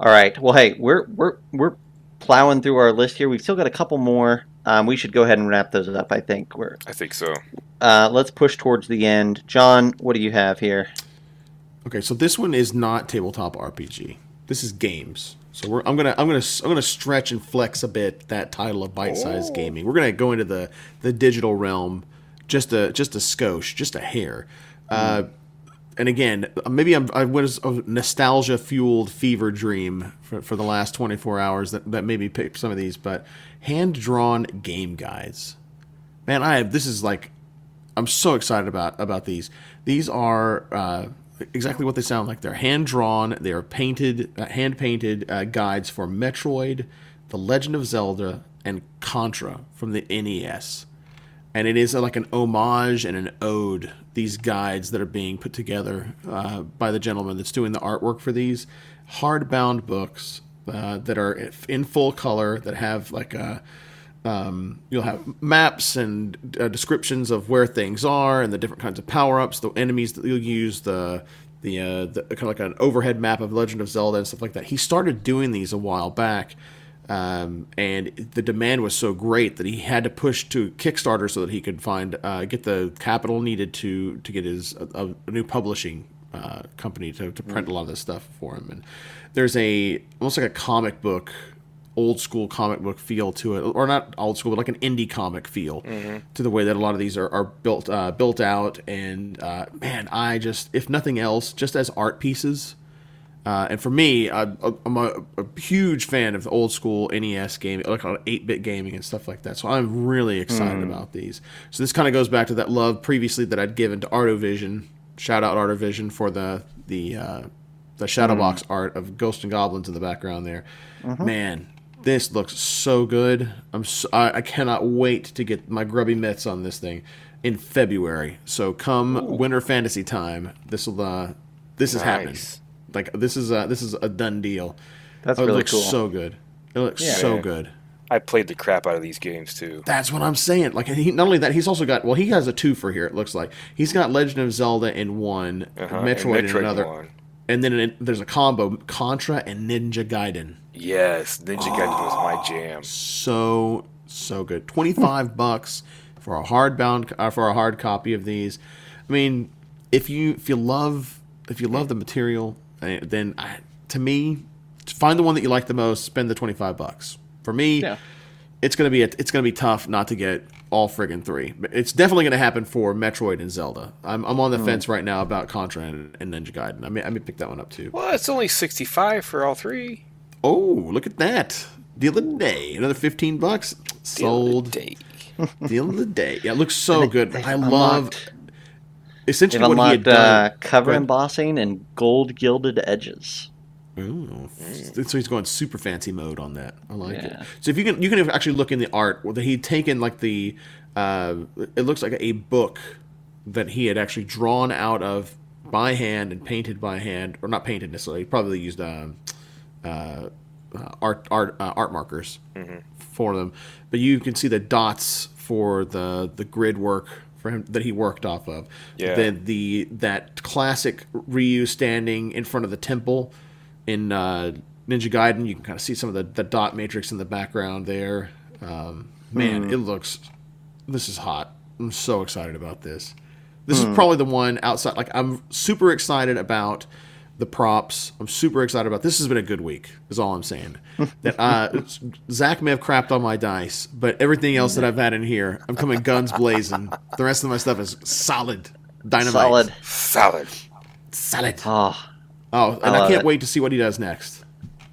All right. Well, hey, we're we're we're plowing through our list here. We've still got a couple more. Um, we should go ahead and wrap those up. I think we're. I think so. Uh, let's push towards the end. John, what do you have here? Okay, so this one is not tabletop RPG. This is games. So we're, I'm gonna I'm gonna I'm gonna stretch and flex a bit that title of bite-sized Oh. gaming. We're gonna go into the the digital realm, just a just a skosh, just a hair. Uh, and again, maybe I'm I was a nostalgia fueled fever dream for, for the last 24 hours that that maybe picked some of these, but hand drawn game guides. Man, I have this is like I'm so excited about about these. These are uh, exactly what they sound like. They're hand drawn. They are painted, uh, hand painted uh, guides for Metroid, The Legend of Zelda, and Contra from the NES. and it is like an homage and an ode. These guides that are being put together uh, by the gentleman that's doing the artwork for these hardbound books uh, that are in full color that have like a um, you'll have maps and uh, descriptions of where things are and the different kinds of power ups, the enemies that you'll use, the the, uh, the kind of like an overhead map of Legend of Zelda and stuff like that. He started doing these a while back, um, and the demand was so great that he had to push to Kickstarter so that he could find uh, get the capital needed to to get his a, a new publishing uh, company to, to print a lot of this stuff for him. And there's a almost like a comic book old school comic book feel to it, or not old school, but like an indie comic feel mm-hmm. to the way that a lot of these are, are built uh, built out. And uh, man, I just, if nothing else, just as art pieces. Uh, and for me, I, am a, a, huge fan of the old school NES game, like on 8 bit gaming and stuff like that. So I'm really excited mm. about these. So this kind of goes back to that love previously that I'd given to Artovision. Shout out Artovision for the the uh, the shadow mm. box art of Ghosts and Goblins in the background there. Mm-hmm. Man, this looks so good. I'm so, I, I, cannot wait to get my grubby mitts on this thing in February. So come Ooh. winter fantasy time, this will uh, this is nice. happening. Like this is a, this is a done deal. That's oh, really it looks cool. So good. It looks yeah, so man. good. I played the crap out of these games too. That's what I'm saying. Like he, not only that, he's also got well, he has a two for here. It looks like he's got Legend of Zelda in one, uh-huh. Metroid, and Metroid in another, one. and then there's a combo Contra and Ninja Gaiden. Yes, Ninja Gaiden was my jam. So so good. Twenty five bucks for a hardbound uh, for a hard copy of these. I mean, if you if you love if you love the material, eh, then I, to me, find the one that you like the most. Spend the twenty five bucks. For me, yeah. it's gonna be a, it's gonna be tough not to get all friggin' three. It's definitely gonna happen for Metroid and Zelda. I'm, I'm on the mm. fence right now about Contra and, and Ninja Gaiden. I may I may pick that one up too. Well, it's only sixty five for all three. Oh, look at that. Deal of the day. Another 15 bucks. Sold. Deal of the day. Deal of the day. Yeah, it looks so they, good. I love essentially what he had done. Uh, cover embossing and gold gilded edges. Ooh. So he's going super fancy mode on that. I like yeah. it. So if you can, you can actually look in the art that he'd taken like the. Uh, it looks like a book that he had actually drawn out of by hand and painted by hand, or not painted necessarily. He probably used um, uh, art art uh, art markers mm-hmm. for them, but you can see the dots for the the grid work for him that he worked off of. Yeah. The the that classic Ryu standing in front of the temple in uh, Ninja Gaiden. You can kind of see some of the, the dot matrix in the background there. Um, man, mm. it looks. This is hot. I'm so excited about this. This mm. is probably the one outside. Like I'm super excited about the props. I'm super excited about this. Has been a good week. Is all I'm saying. that uh, Zach may have crapped on my dice, but everything else that I've had in here, I'm coming guns blazing. The rest of my stuff is solid, dynamite, solid, solid, solid. Oh, oh, and I, I can't it. wait to see what he does next.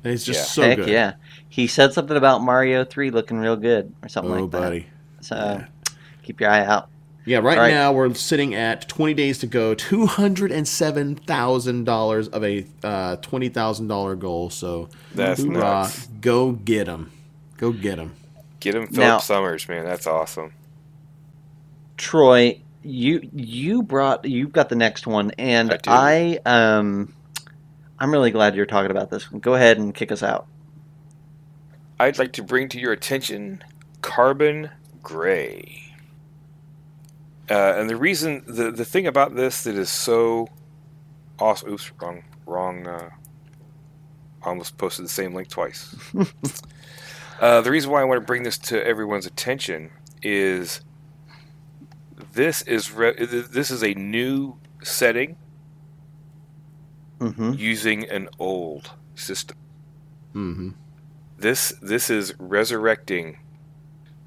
It's just yeah. so Heck good. Yeah, he said something about Mario Three looking real good or something oh, like buddy. that. So yeah. keep your eye out. Yeah, right, right, now we're sitting at 20 days to go, $207,000 of a uh, $20,000 goal. So, that's hoorah, nuts. Go get them. Go get them. Get him Philip now, Summers, man. That's awesome. Troy, you you brought you've got the next one and I, I um I'm really glad you're talking about this one. Go ahead and kick us out. I'd like to bring to your attention Carbon Grey. Uh, and the reason, the the thing about this that is so awesome. Oops, wrong, wrong. Uh, almost posted the same link twice. uh, the reason why I want to bring this to everyone's attention is this is re- this is a new setting mm-hmm. using an old system. Mm-hmm. This this is resurrecting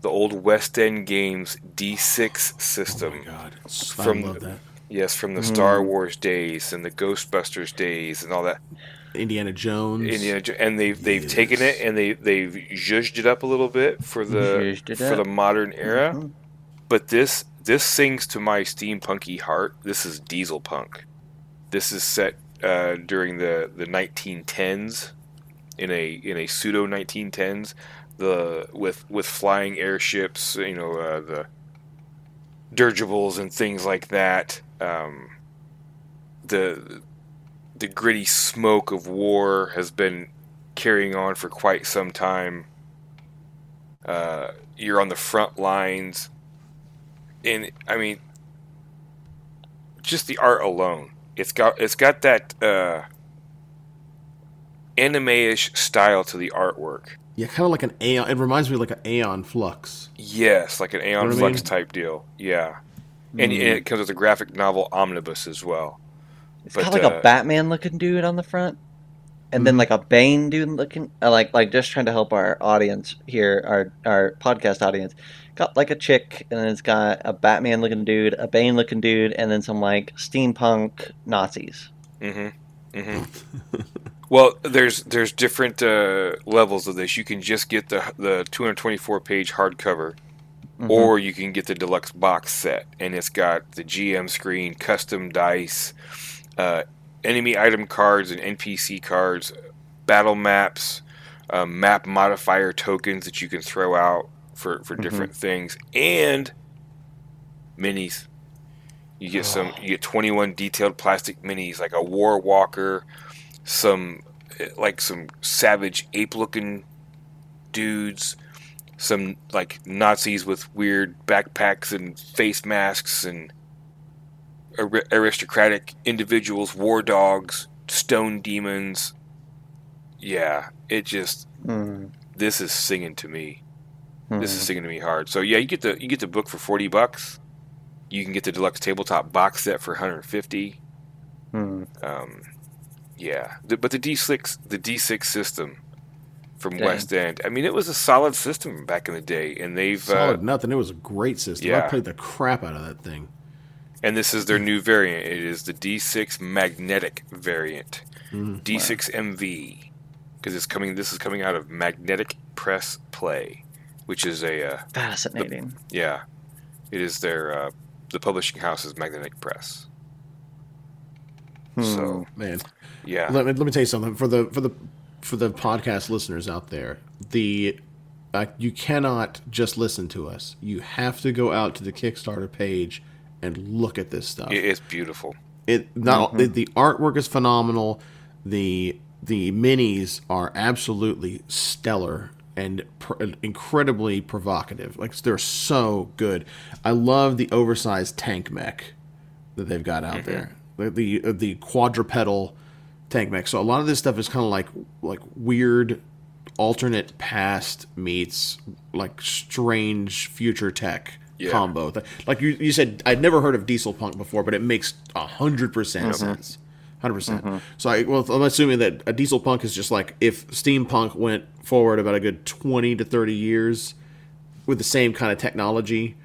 the old West End Games D6 system. Oh my god! From, I love that. Yes, from the mm. Star Wars days and the Ghostbusters days and all that. Indiana Jones. Indiana, and they've they've yes. taken it and they they've zhuzhed it up a little bit for the for the modern era. Mm-hmm. But this this sings to my steampunky heart. This is diesel punk. This is set uh, during the the 1910s in a in a pseudo 1910s the with with flying airships, you know, uh, the dirigibles and things like that. Um, the the gritty smoke of war has been carrying on for quite some time. Uh, you're on the front lines, and I mean, just the art alone. It's got it's got that uh, anime-ish style to the artwork. Yeah, kind of like an Aeon. It reminds me of like an Aeon Flux. Yes, like an Aeon Know what I Flux mean? type deal. Yeah, and, and it comes with a graphic novel omnibus as well. It's But, got like uh, a Batman looking dude on the front, and Mm-hmm. then like a Bane dude looking, uh, like like just trying to help our audience here, our our podcast audience. Got like a chick, and then it's got a Batman looking dude, a Bane looking dude, and then some like steampunk Nazis. Mm-hmm. Mm-hmm. well, there's there's different uh, levels of this. You can just get the the 224 page hardcover, Mhm. or you can get the deluxe box set, and it's got the GM screen, custom dice, uh, enemy item cards and NPC cards, battle maps, uh, map modifier tokens that you can throw out for for different things, and minis. You get some. You get 21 detailed plastic minis, like a war walker, some eh, like some savage ape-looking dudes, some like Nazis with weird backpacks and face masks, and aristocratic individuals, war dogs, stone demons. Yeah, it just Mm. this is singing to me. This Mm. is singing to me hard. So yeah, you get the you get the book for forty bucks. You can get the deluxe tabletop box set for 150. Mm. Um, yeah, the, but the D6 the D6 system from Dang. West End. I mean, it was a solid system back in the day, and they've Solid uh, nothing. It was a great system. I played the crap out of that thing. And this is their new variant. It is the D6 magnetic variant, Mhm. D6 MV, because it's coming. This is coming out of Magnetic Press Play, which is a uh, Fascinating. Yeah, it is their uh, the publishing house is Magnetic Press. Hmm. So Man, yeah, let me let me tell you something for the for the for the podcast listeners out there. The uh, you cannot just listen to us. You have to go out to the Kickstarter page and look at this stuff. it's beautiful. it not the, the artwork is phenomenal. The the minis are absolutely stellar and pr- incredibly provocative. Like they're so good. I love the oversized tank mech that they've got out there. The the, uh, the quadrupedal tank mech. So a lot of this stuff is kind of like like weird alternate past meets like strange future tech Yeah. combo. Like you, you said, I'd never heard of Diesel Punk before, but it makes a hundred percent mm-hmm. sense. Hundred percent. Mm-hmm. So I, well, I'm assuming that a Diesel Punk is just like if steampunk went forward about a good twenty to thirty years with the same kind of technology,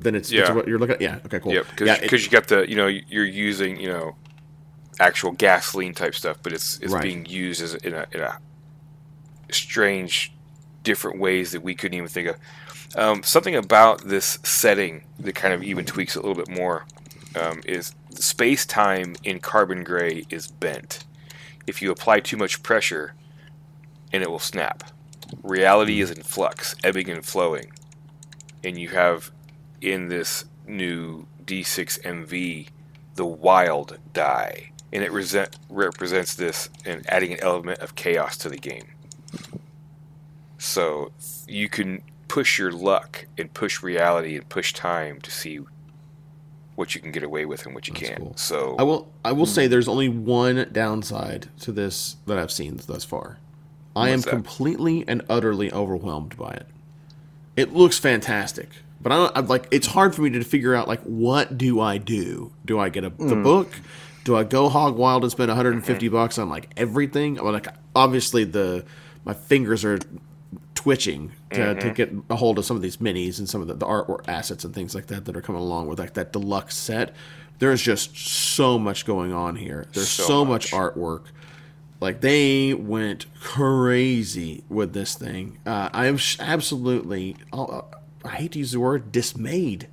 then it's, it's Yeah. what you're looking at. Yeah. Okay. Cool. Yep, because yeah. it- you got the you know you're using you know actual gasoline type stuff, but it's it's Right. being used as in a, in a strange, different ways that we couldn't even think of. Um, something about this setting that kind of even tweaks it a little bit more um, is space time in Carbon Grey is bent. If you apply too much pressure, and it will snap. Reality is in flux, ebbing and flowing, and you have in this new D6 MV the wild die, and it resent, represents this and adding an element of chaos to the game. So you can push your luck and push reality and push time to see what you can get away with and what you That's can't. cool. So I will. I will say hmm. there's only one downside to this that I've seen thus far. I am that? completely and utterly overwhelmed by it. It looks fantastic, but I don't. I'm like, it's hard for me to figure out like what do I do? Do I get a, the hmm. book? Do I go hog wild and spend 150 mm-hmm. bucks on like everything? I'm like, obviously the my fingers are twitching to, to get a hold of some of these minis and some of the, the artwork assets and things like that that are coming along with like that deluxe set. There's just so much going on here. There's so, So much. much. artwork. Like they went crazy with this thing. Uh, I am sh- absolutely. Uh, I hate to use the word dismayed.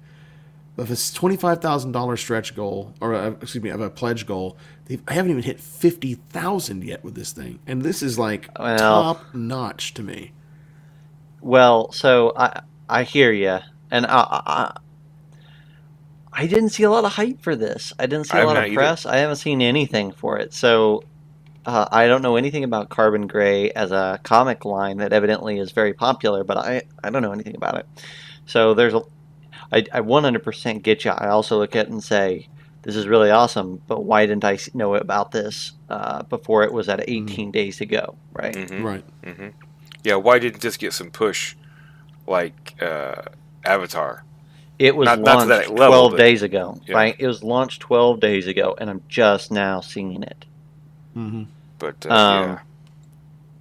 Of a twenty five thousand dollars stretch goal, or uh, excuse me, of a pledge goal, they I haven't even hit fifty thousand yet with this thing, and this is like Well- top notch to me. Well, so I I hear you, and I, I I didn't see a lot of hype for this. I didn't see a I'm lot not of either. press. I haven't seen anything for it. So uh, I don't know anything about Carbon Grey as a comic line that evidently is very popular, but I, I don't know anything about it. So there's a I, I 100% get you. I also look at it and say, this is really awesome, but why didn't I know about this uh, before it was at 18 days ago, right? hmm Right. hmm Yeah, why didn't this get some push like uh, Avatar? It was Not- not to launched that level, 12 but- days ago, Yeah. right? It was launched 12 days ago, and I'm just now seeing it. hmm But uh, Um, yeah,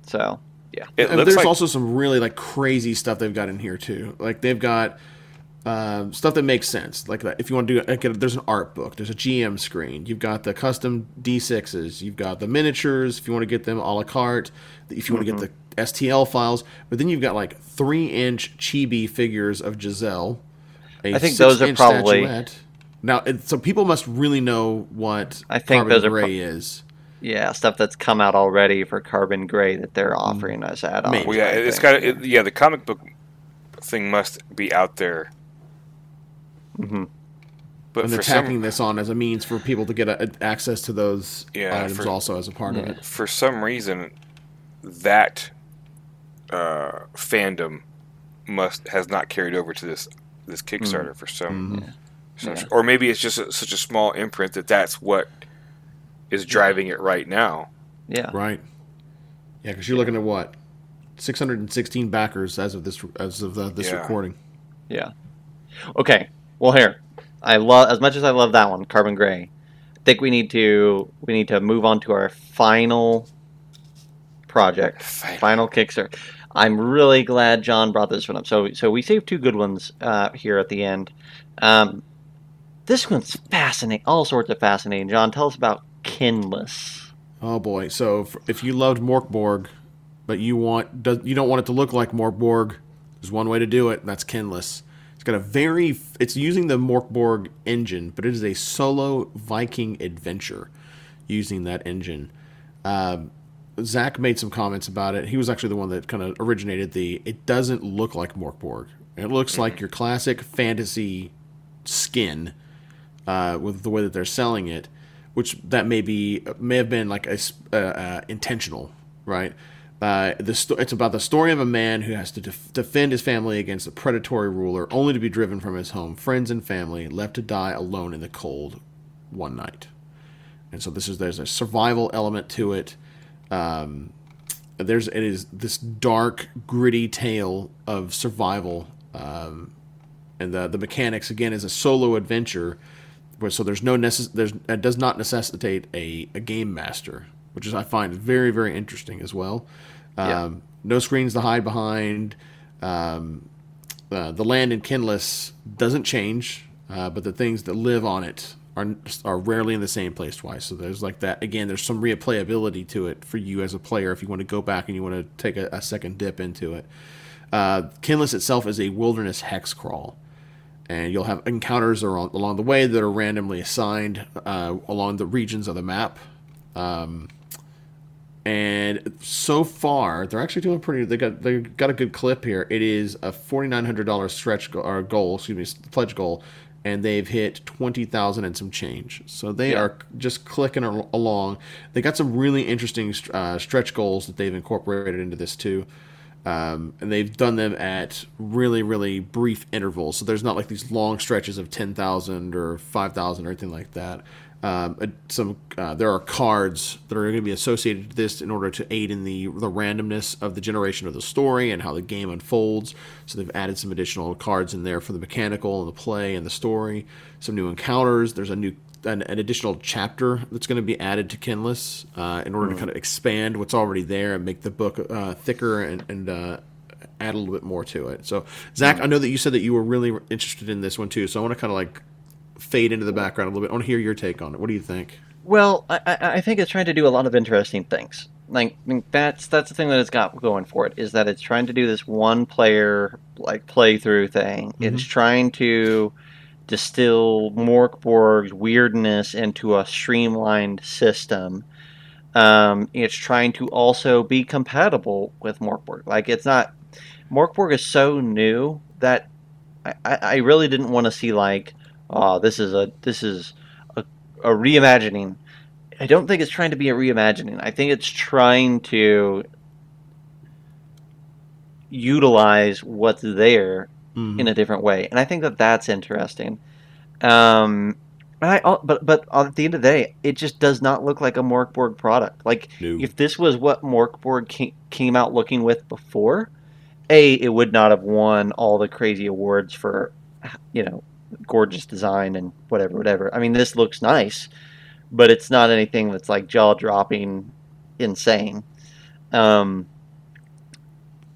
So, yeah. it And there's like also some really like crazy stuff they've got in here too. Like they've got um, stuff that makes sense. Like that, if you want to do, like, there's an art book, there's a GM screen. You've got the custom D6s. You've got the miniatures. If you want to get them a la carte, if you want to get the STL files, but then you've got like three inch chibi figures of Giselle. a I think those are probably- statuette. Now, it, so people must really know what I think Carbon those are Gray pro- is. Yeah, stuff that's come out already for Carbon Grey that they're offering us add-ons. Maybe. well, yeah, I it's think. got it, yeah. The comic book thing must be out there, Mhm. but and they're for some tacking this on as a means for people to get a, access to those Yeah, items for- also as a part of it. for some reason that uh, fandom must has not carried over to this this Kickstarter for some, Mhm. some Yeah. or maybe it's just a, such a small imprint that that's what is driving it right now. yeah. Right. Yeah, because you're looking at what, 616 backers as of this as of the, this Yeah. recording. Yeah. Okay. Well, here, I love as much as I love that one, Carbon Grey. I think we need to we need to move on to our final project, Final. final Kickstarter. I'm really glad John brought this one up. So so we saved two good ones uh, here at the end. Um, this one's fascinating, all sorts of fascinating. John, tell us about Kinless. Oh boy! So if, you loved Morkborg, but you want you don't want it to look like Morkborg, there's one way to do it, and that's Kinless. It's got a very it's using the Morkborg engine, but it is a solo Viking adventure using that engine. Um, Zach made some comments about it. He was actually the one that kind of originated the. It doesn't look like Morkborg. It looks like your classic fantasy skin uh, with the way that they're selling it, which that may be may have been like a uh, uh, intentional, right? Uh, the sto- it's about the story of a man who has to def- defend his family against a predatory ruler, only to be driven from his home, friends and family, left to die alone in the cold one night. And so this is there's a survival element to it. Um, there's it is this dark, gritty tale of survival. Um, and the the mechanics again is a solo adventure, where so there's no necess- there's it does not necessitate a, a game master, which is I find very very interesting as well. Um, Yeah. No screens to hide behind. Um, uh, the land in Kinless doesn't change, uh, but the things that live on it are are rarely in the same place twice. So there's like that again. There's some replayability to it for you as a player if you want to go back and you want to take a, a second dip into it. Uh, Kinless itself is a wilderness hex crawl, and you'll have encounters along, along the way that are randomly assigned uh, along the regions of the map. Um, and so far, they're actually doing pretty. They got they got a good clip here. It is a forty nine hundred dollars stretch go, or goal, excuse me, pledge goal, and they've hit twenty thousand and some change. So they Yeah. are just clicking along. They got some really interesting uh, stretch goals that they've incorporated into this too. Um, and they've done them at really, really brief intervals. So there's not like these long stretches of 10,000 or 5,000 or anything like that. Um, uh, some uh, there are cards that are going to be associated to this in order to aid in the the randomness of the generation of the story and how the game unfolds. So they've added some additional cards in there for the mechanical and the play and the story. Some new encounters. There's a new an, an additional chapter that's going to be added to Kinless uh, in order to kind of expand what's already there and make the book uh, thicker and, and uh, add a little bit more to it. So, Zach, I know that you said that you were really interested in this one too. So I want to kind of like fade into the background a little bit. I want to hear your take on it. What do you think? Well, I, I think it's trying to do a lot of interesting things. Like I mean, that's that's the thing that it's got going for it is that it's trying to do this one player like playthrough thing. It's trying to distill Morkborg's weirdness into a streamlined system. Um, it's trying to also be compatible with Morkborg. Like it's not Morkborg is so new that I, I I really didn't want to see like oh, this is a this is a, a reimagining. I don't think it's trying to be a reimagining. I think it's trying to utilize what's there Mhm. in a different way, and I think that that's interesting. Um, and I but but at the end of the day, it just does not look like a Morkborg product. Like No. if this was what Morkborg came out looking with before, a it would not have won all the crazy awards for you know gorgeous design and whatever whatever. I mean, this looks nice, but it's not anything that's like jaw dropping, insane. Um,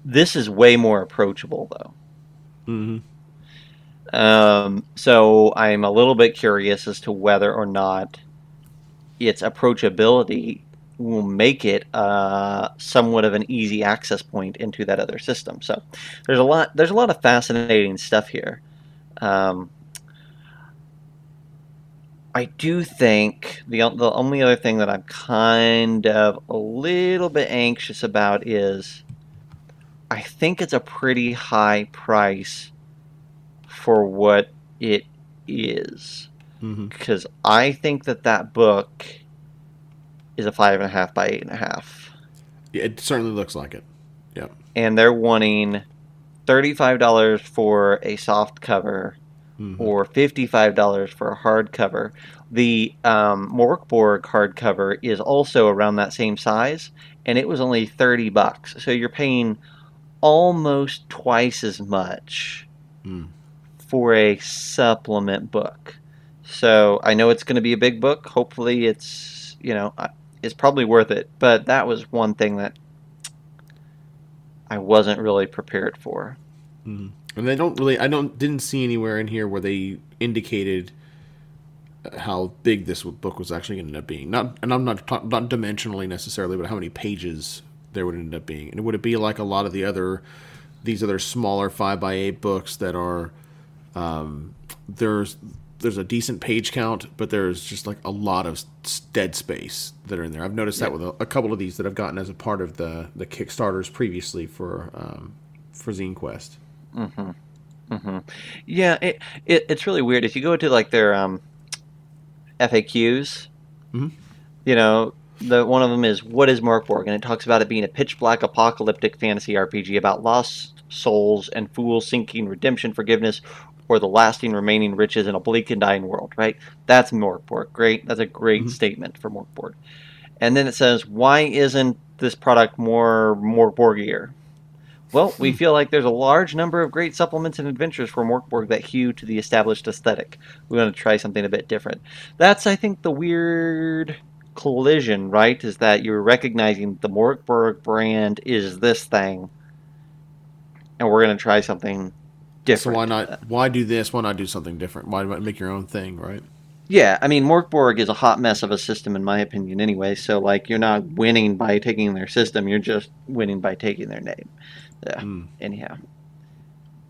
this is way more approachable though. Mhm. Um, so I'm a little bit curious as to whether or not its approachability will make it uh, somewhat of an easy access point into that other system. So there's a lot there's a lot of fascinating stuff here. Um, I do think the the only other thing that I'm kind of a little bit anxious about is I think it's a pretty high price for what it is. Mm-hmm. Because I think that that book is a five and a half by eight and a half, Yeah, it certainly looks like it. and they're wanting thirty-five dollars for a soft cover Mhm. or fifty-five dollars for a hardcover. The um, Morkborg hardcover is also around that same size, and it was only thirty bucks. So you're paying almost twice as much Mm. for a supplement book. So I know it's going to be a big book. Hopefully, it's you know it's probably worth it. But that was one thing that I wasn't really prepared for. Mhm. And they don't really. I don't didn't see anywhere in here where they indicated uh, how big this book was actually going to end up being. Not, and I'm not ta- not dimensionally necessarily, but how many pages there would end up being. And would it be like a lot of the other these other smaller five by eight books that are um, there's there's a decent page count, but there's just like a lot of dead space that are in there. I've noticed that with a, a couple of these that I've gotten as a part of the the Kickstarters previously for um, for Zine Quest. Hmm hmm Yeah, it, it it's really weird. If you go to like their um, FAQs, Mhm. you know, the one of them is what is Morkborg, and it talks about it being a pitch black apocalyptic fantasy RPG about lost souls and fools seeking redemption, forgiveness, or the lasting remaining riches in a bleak and dying world. Right? That's Morkborg. Great. That's a great Mhm. statement for Morkborg. And then it says, why isn't this product more Morkborgier? Well, we hmm. feel like there's a large number of great supplements and adventures from Morkborg that hew to the established aesthetic. We want to try something a bit different. That's, I think, the weird collision, right? Is that you're recognizing the Morkborg brand is this thing, and we're going to try something different. So why not? Why do this? Why not do something different? Why not make your own thing, right? Yeah, I mean, Morkborg is a hot mess of a system, in my opinion, anyway. So, like, you're not winning by taking their system, you're just winning by taking their name. Yeah. Mm. anyhow,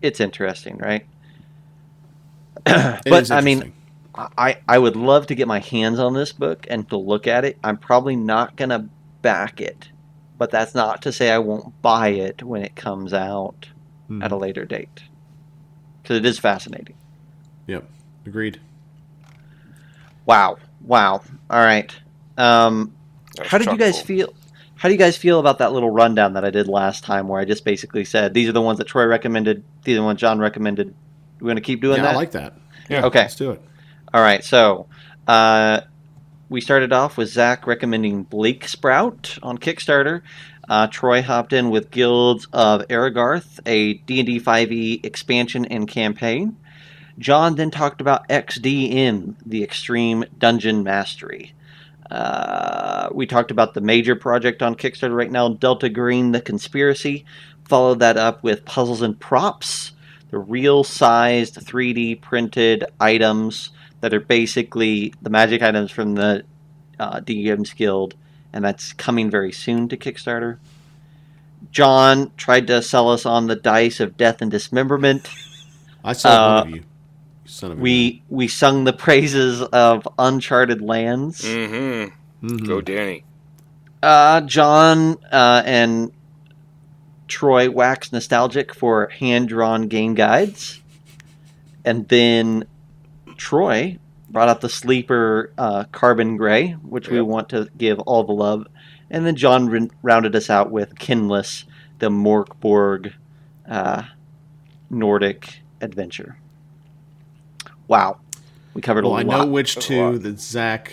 it's interesting, right? It but is I mean. I I would love to get my hands on this book and to look at it. I'm probably not gonna back it, but that's not to say I won't buy it when it comes out Mm. at a later date, because it is fascinating. Yep, agreed. Wow, wow. All right. Um, how did you guys chock-full. feel? How do you guys feel about that little rundown that I did last time, where I just basically said these are the ones that Troy recommended, these are the ones John recommended. We're gonna keep doing yeah, that. I like that. Yeah. Okay. Let's do it. All right, so uh, we started off with Zach recommending Bleaksprout on Kickstarter. Uh, Troy hopped in with Guilds of Eraegarth, a D&D 5e E expansion and campaign. John then talked about XDM, the Extreme Dungeon Mastery. Uh, we talked about the major project on Kickstarter right now, Delta Green, the Conspiracy. Followed that up with Puzzles and Props, the real sized 3D printed items that are basically the magic items from the uh, DM's Guild, and that's coming very soon to Kickstarter. John tried to sell us on the dice of death and dismemberment. I saw Uh, one of you. You Son of a We we sung the praises of Uncharted Lands. Mm-hmm. gun. Mhm. Go Danny. Uh, John uh, and Troy wax nostalgic for hand drawn game guides, and then Troy brought out the sleeper uh, Carbon Grey, which we want to give all the love. And then John r- rounded us out with Kinless, the Morkborg uh, Nordic adventure. Wow. We covered Well, a I lot. I know which two that Zach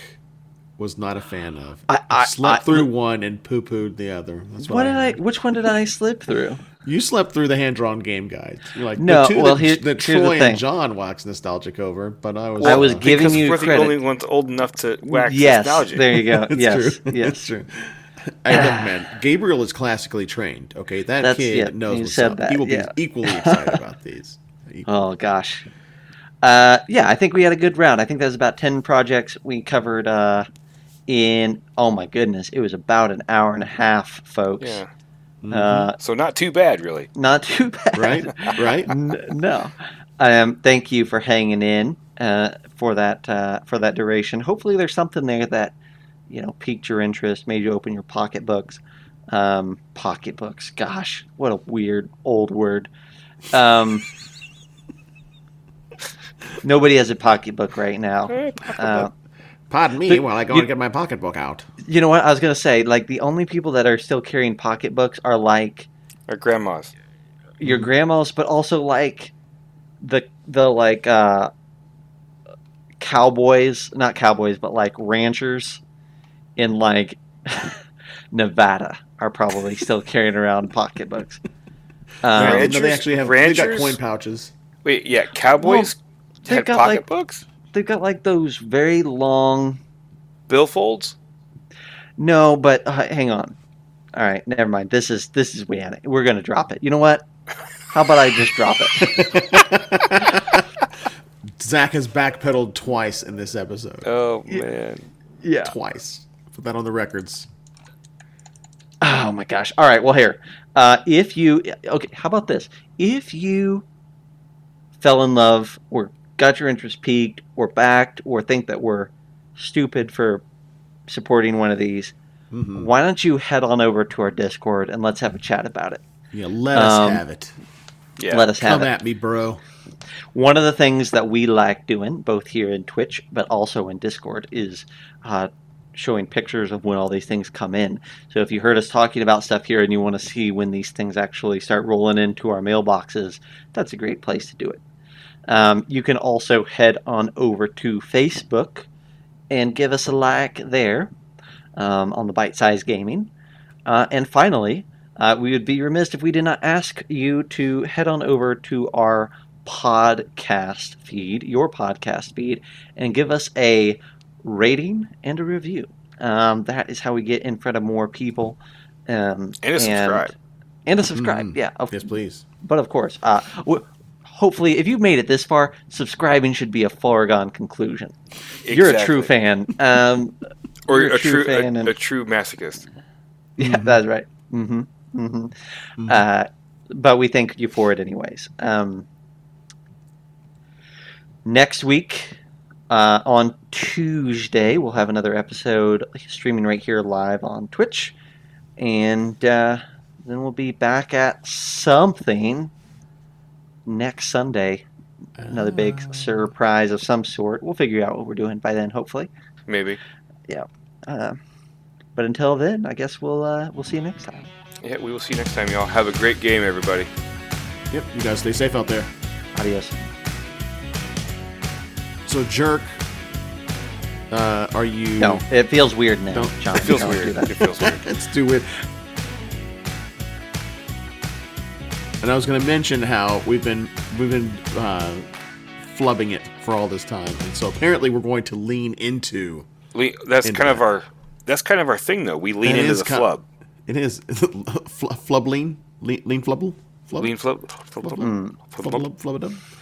was not a fan of. I- I- slept I- through one and poo pooed the other. That's what, what did I? Which one did I slip through? You slept through the hand drawn game guide. You're like No, the two well, that, here- that here's the Troy thing. and John wax nostalgic over, but I was. I was uh, giving you we're credit. the only ones old enough to wax yes, nostalgic. there you go. It's yes, true. yes. It's true. Hey, look, man, Gabriel is classically trained. Okay, that That's- kid yeah, knows you what's said up. that, he will yeah. be equally excited about these. Oh gosh. Uh, yeah, I think we had a good round. I think that was about ten projects we covered. Uh, in oh my goodness, it was about an hour and a half, folks. Yeah. Uh, So not too bad, really. not too bad, right, right. N- no. Um, thank you for hanging in uh, for that uh, for that duration. Hopefully, there's something there that you know piqued your interest, made you open your pocketbooks. Um, pocketbooks. Gosh, what a weird old word. Um, nobody has a pocketbook right now. Uh, Pardon me But while I go you- and get my pocketbook out. you know what? I was gonna say, like the only people that are still carrying pocketbooks are like Our grandmas. your grandmas, but also like the the like uh cowboys, not cowboys, but like ranchers in like Nevada are probably still carrying around pocketbooks. Um, no, they actually have they got coin pouches. Wait, yeah, cowboys they've had got, like- pocketbooks, they've got like those very long. billfolds. No, but uh, hang on. All right, never mind. This is this is we had it. We're gonna drop it. You know what? How about I just drop it? Zach has backpedaled twice in this episode. Oh man, Yeah. Twice. Put that on the records. Oh my gosh. All right. Well, here. Uh, if you okay, how about this? If you fell in love or got your interest piqued or backed or think that we're stupid for supporting one of these, hmm why don't you head on over to our Discord and let's have a chat about it? Yeah, let us Um, have it. yeah. Let us have Come it. at me, bro. One of the things that we like doing, both here in Twitch but also in Discord, is uh, showing pictures of when all these things come in. So if you heard us talking about stuff here and you want to see when these things actually start rolling into our mailboxes, that's a great place to do it. Um, you can also head on over to Facebook and give us a like there um, on the Bite Size Gaming. Uh, and finally, uh, we would be remiss if we did not ask you to head on over to our podcast feed, your podcast feed, and give us a rating and a review. Um, that is how we get in front of more people. Um, And a subscribe. And a subscribe, Mhm. yeah. Of, Yes, please. But of course, uh, w- hopefully, if you've made it this far, subscribing should be a foregone conclusion. You're a true fan. Um, or you're a true, fan a, and- a true masochist. Yeah, that's right. hmm hmm Mhm. Uh, but we thank you for it anyways. Um, next week, uh, on Tuesday, we'll have another episode streaming right here live on Twitch. And uh, then we'll be back at something next Sunday. Another big Uh, surprise of some sort. We'll figure out what we're doing by then, hopefully. Maybe. Yeah. Uh, but until then, I guess we'll uh, we'll see you next time. Yeah, we will see you next time, y'all. Have a great game, everybody. Yep, you guys stay safe out there. Adios. So, jerk, uh, are you? No, it feels weird now. Don't- John. It feels Don't weird. do that. It feels weird. Let's do it. And I was going to mention how we've been we've been uh, flubbing it for all this time, and so apparently we're going to lean into. Le- That's Into kind of our. That's kind of our thing, though. We lean That into the flub. It is flub lean lean, lean flubble flub Lean flub. flub flub flub flub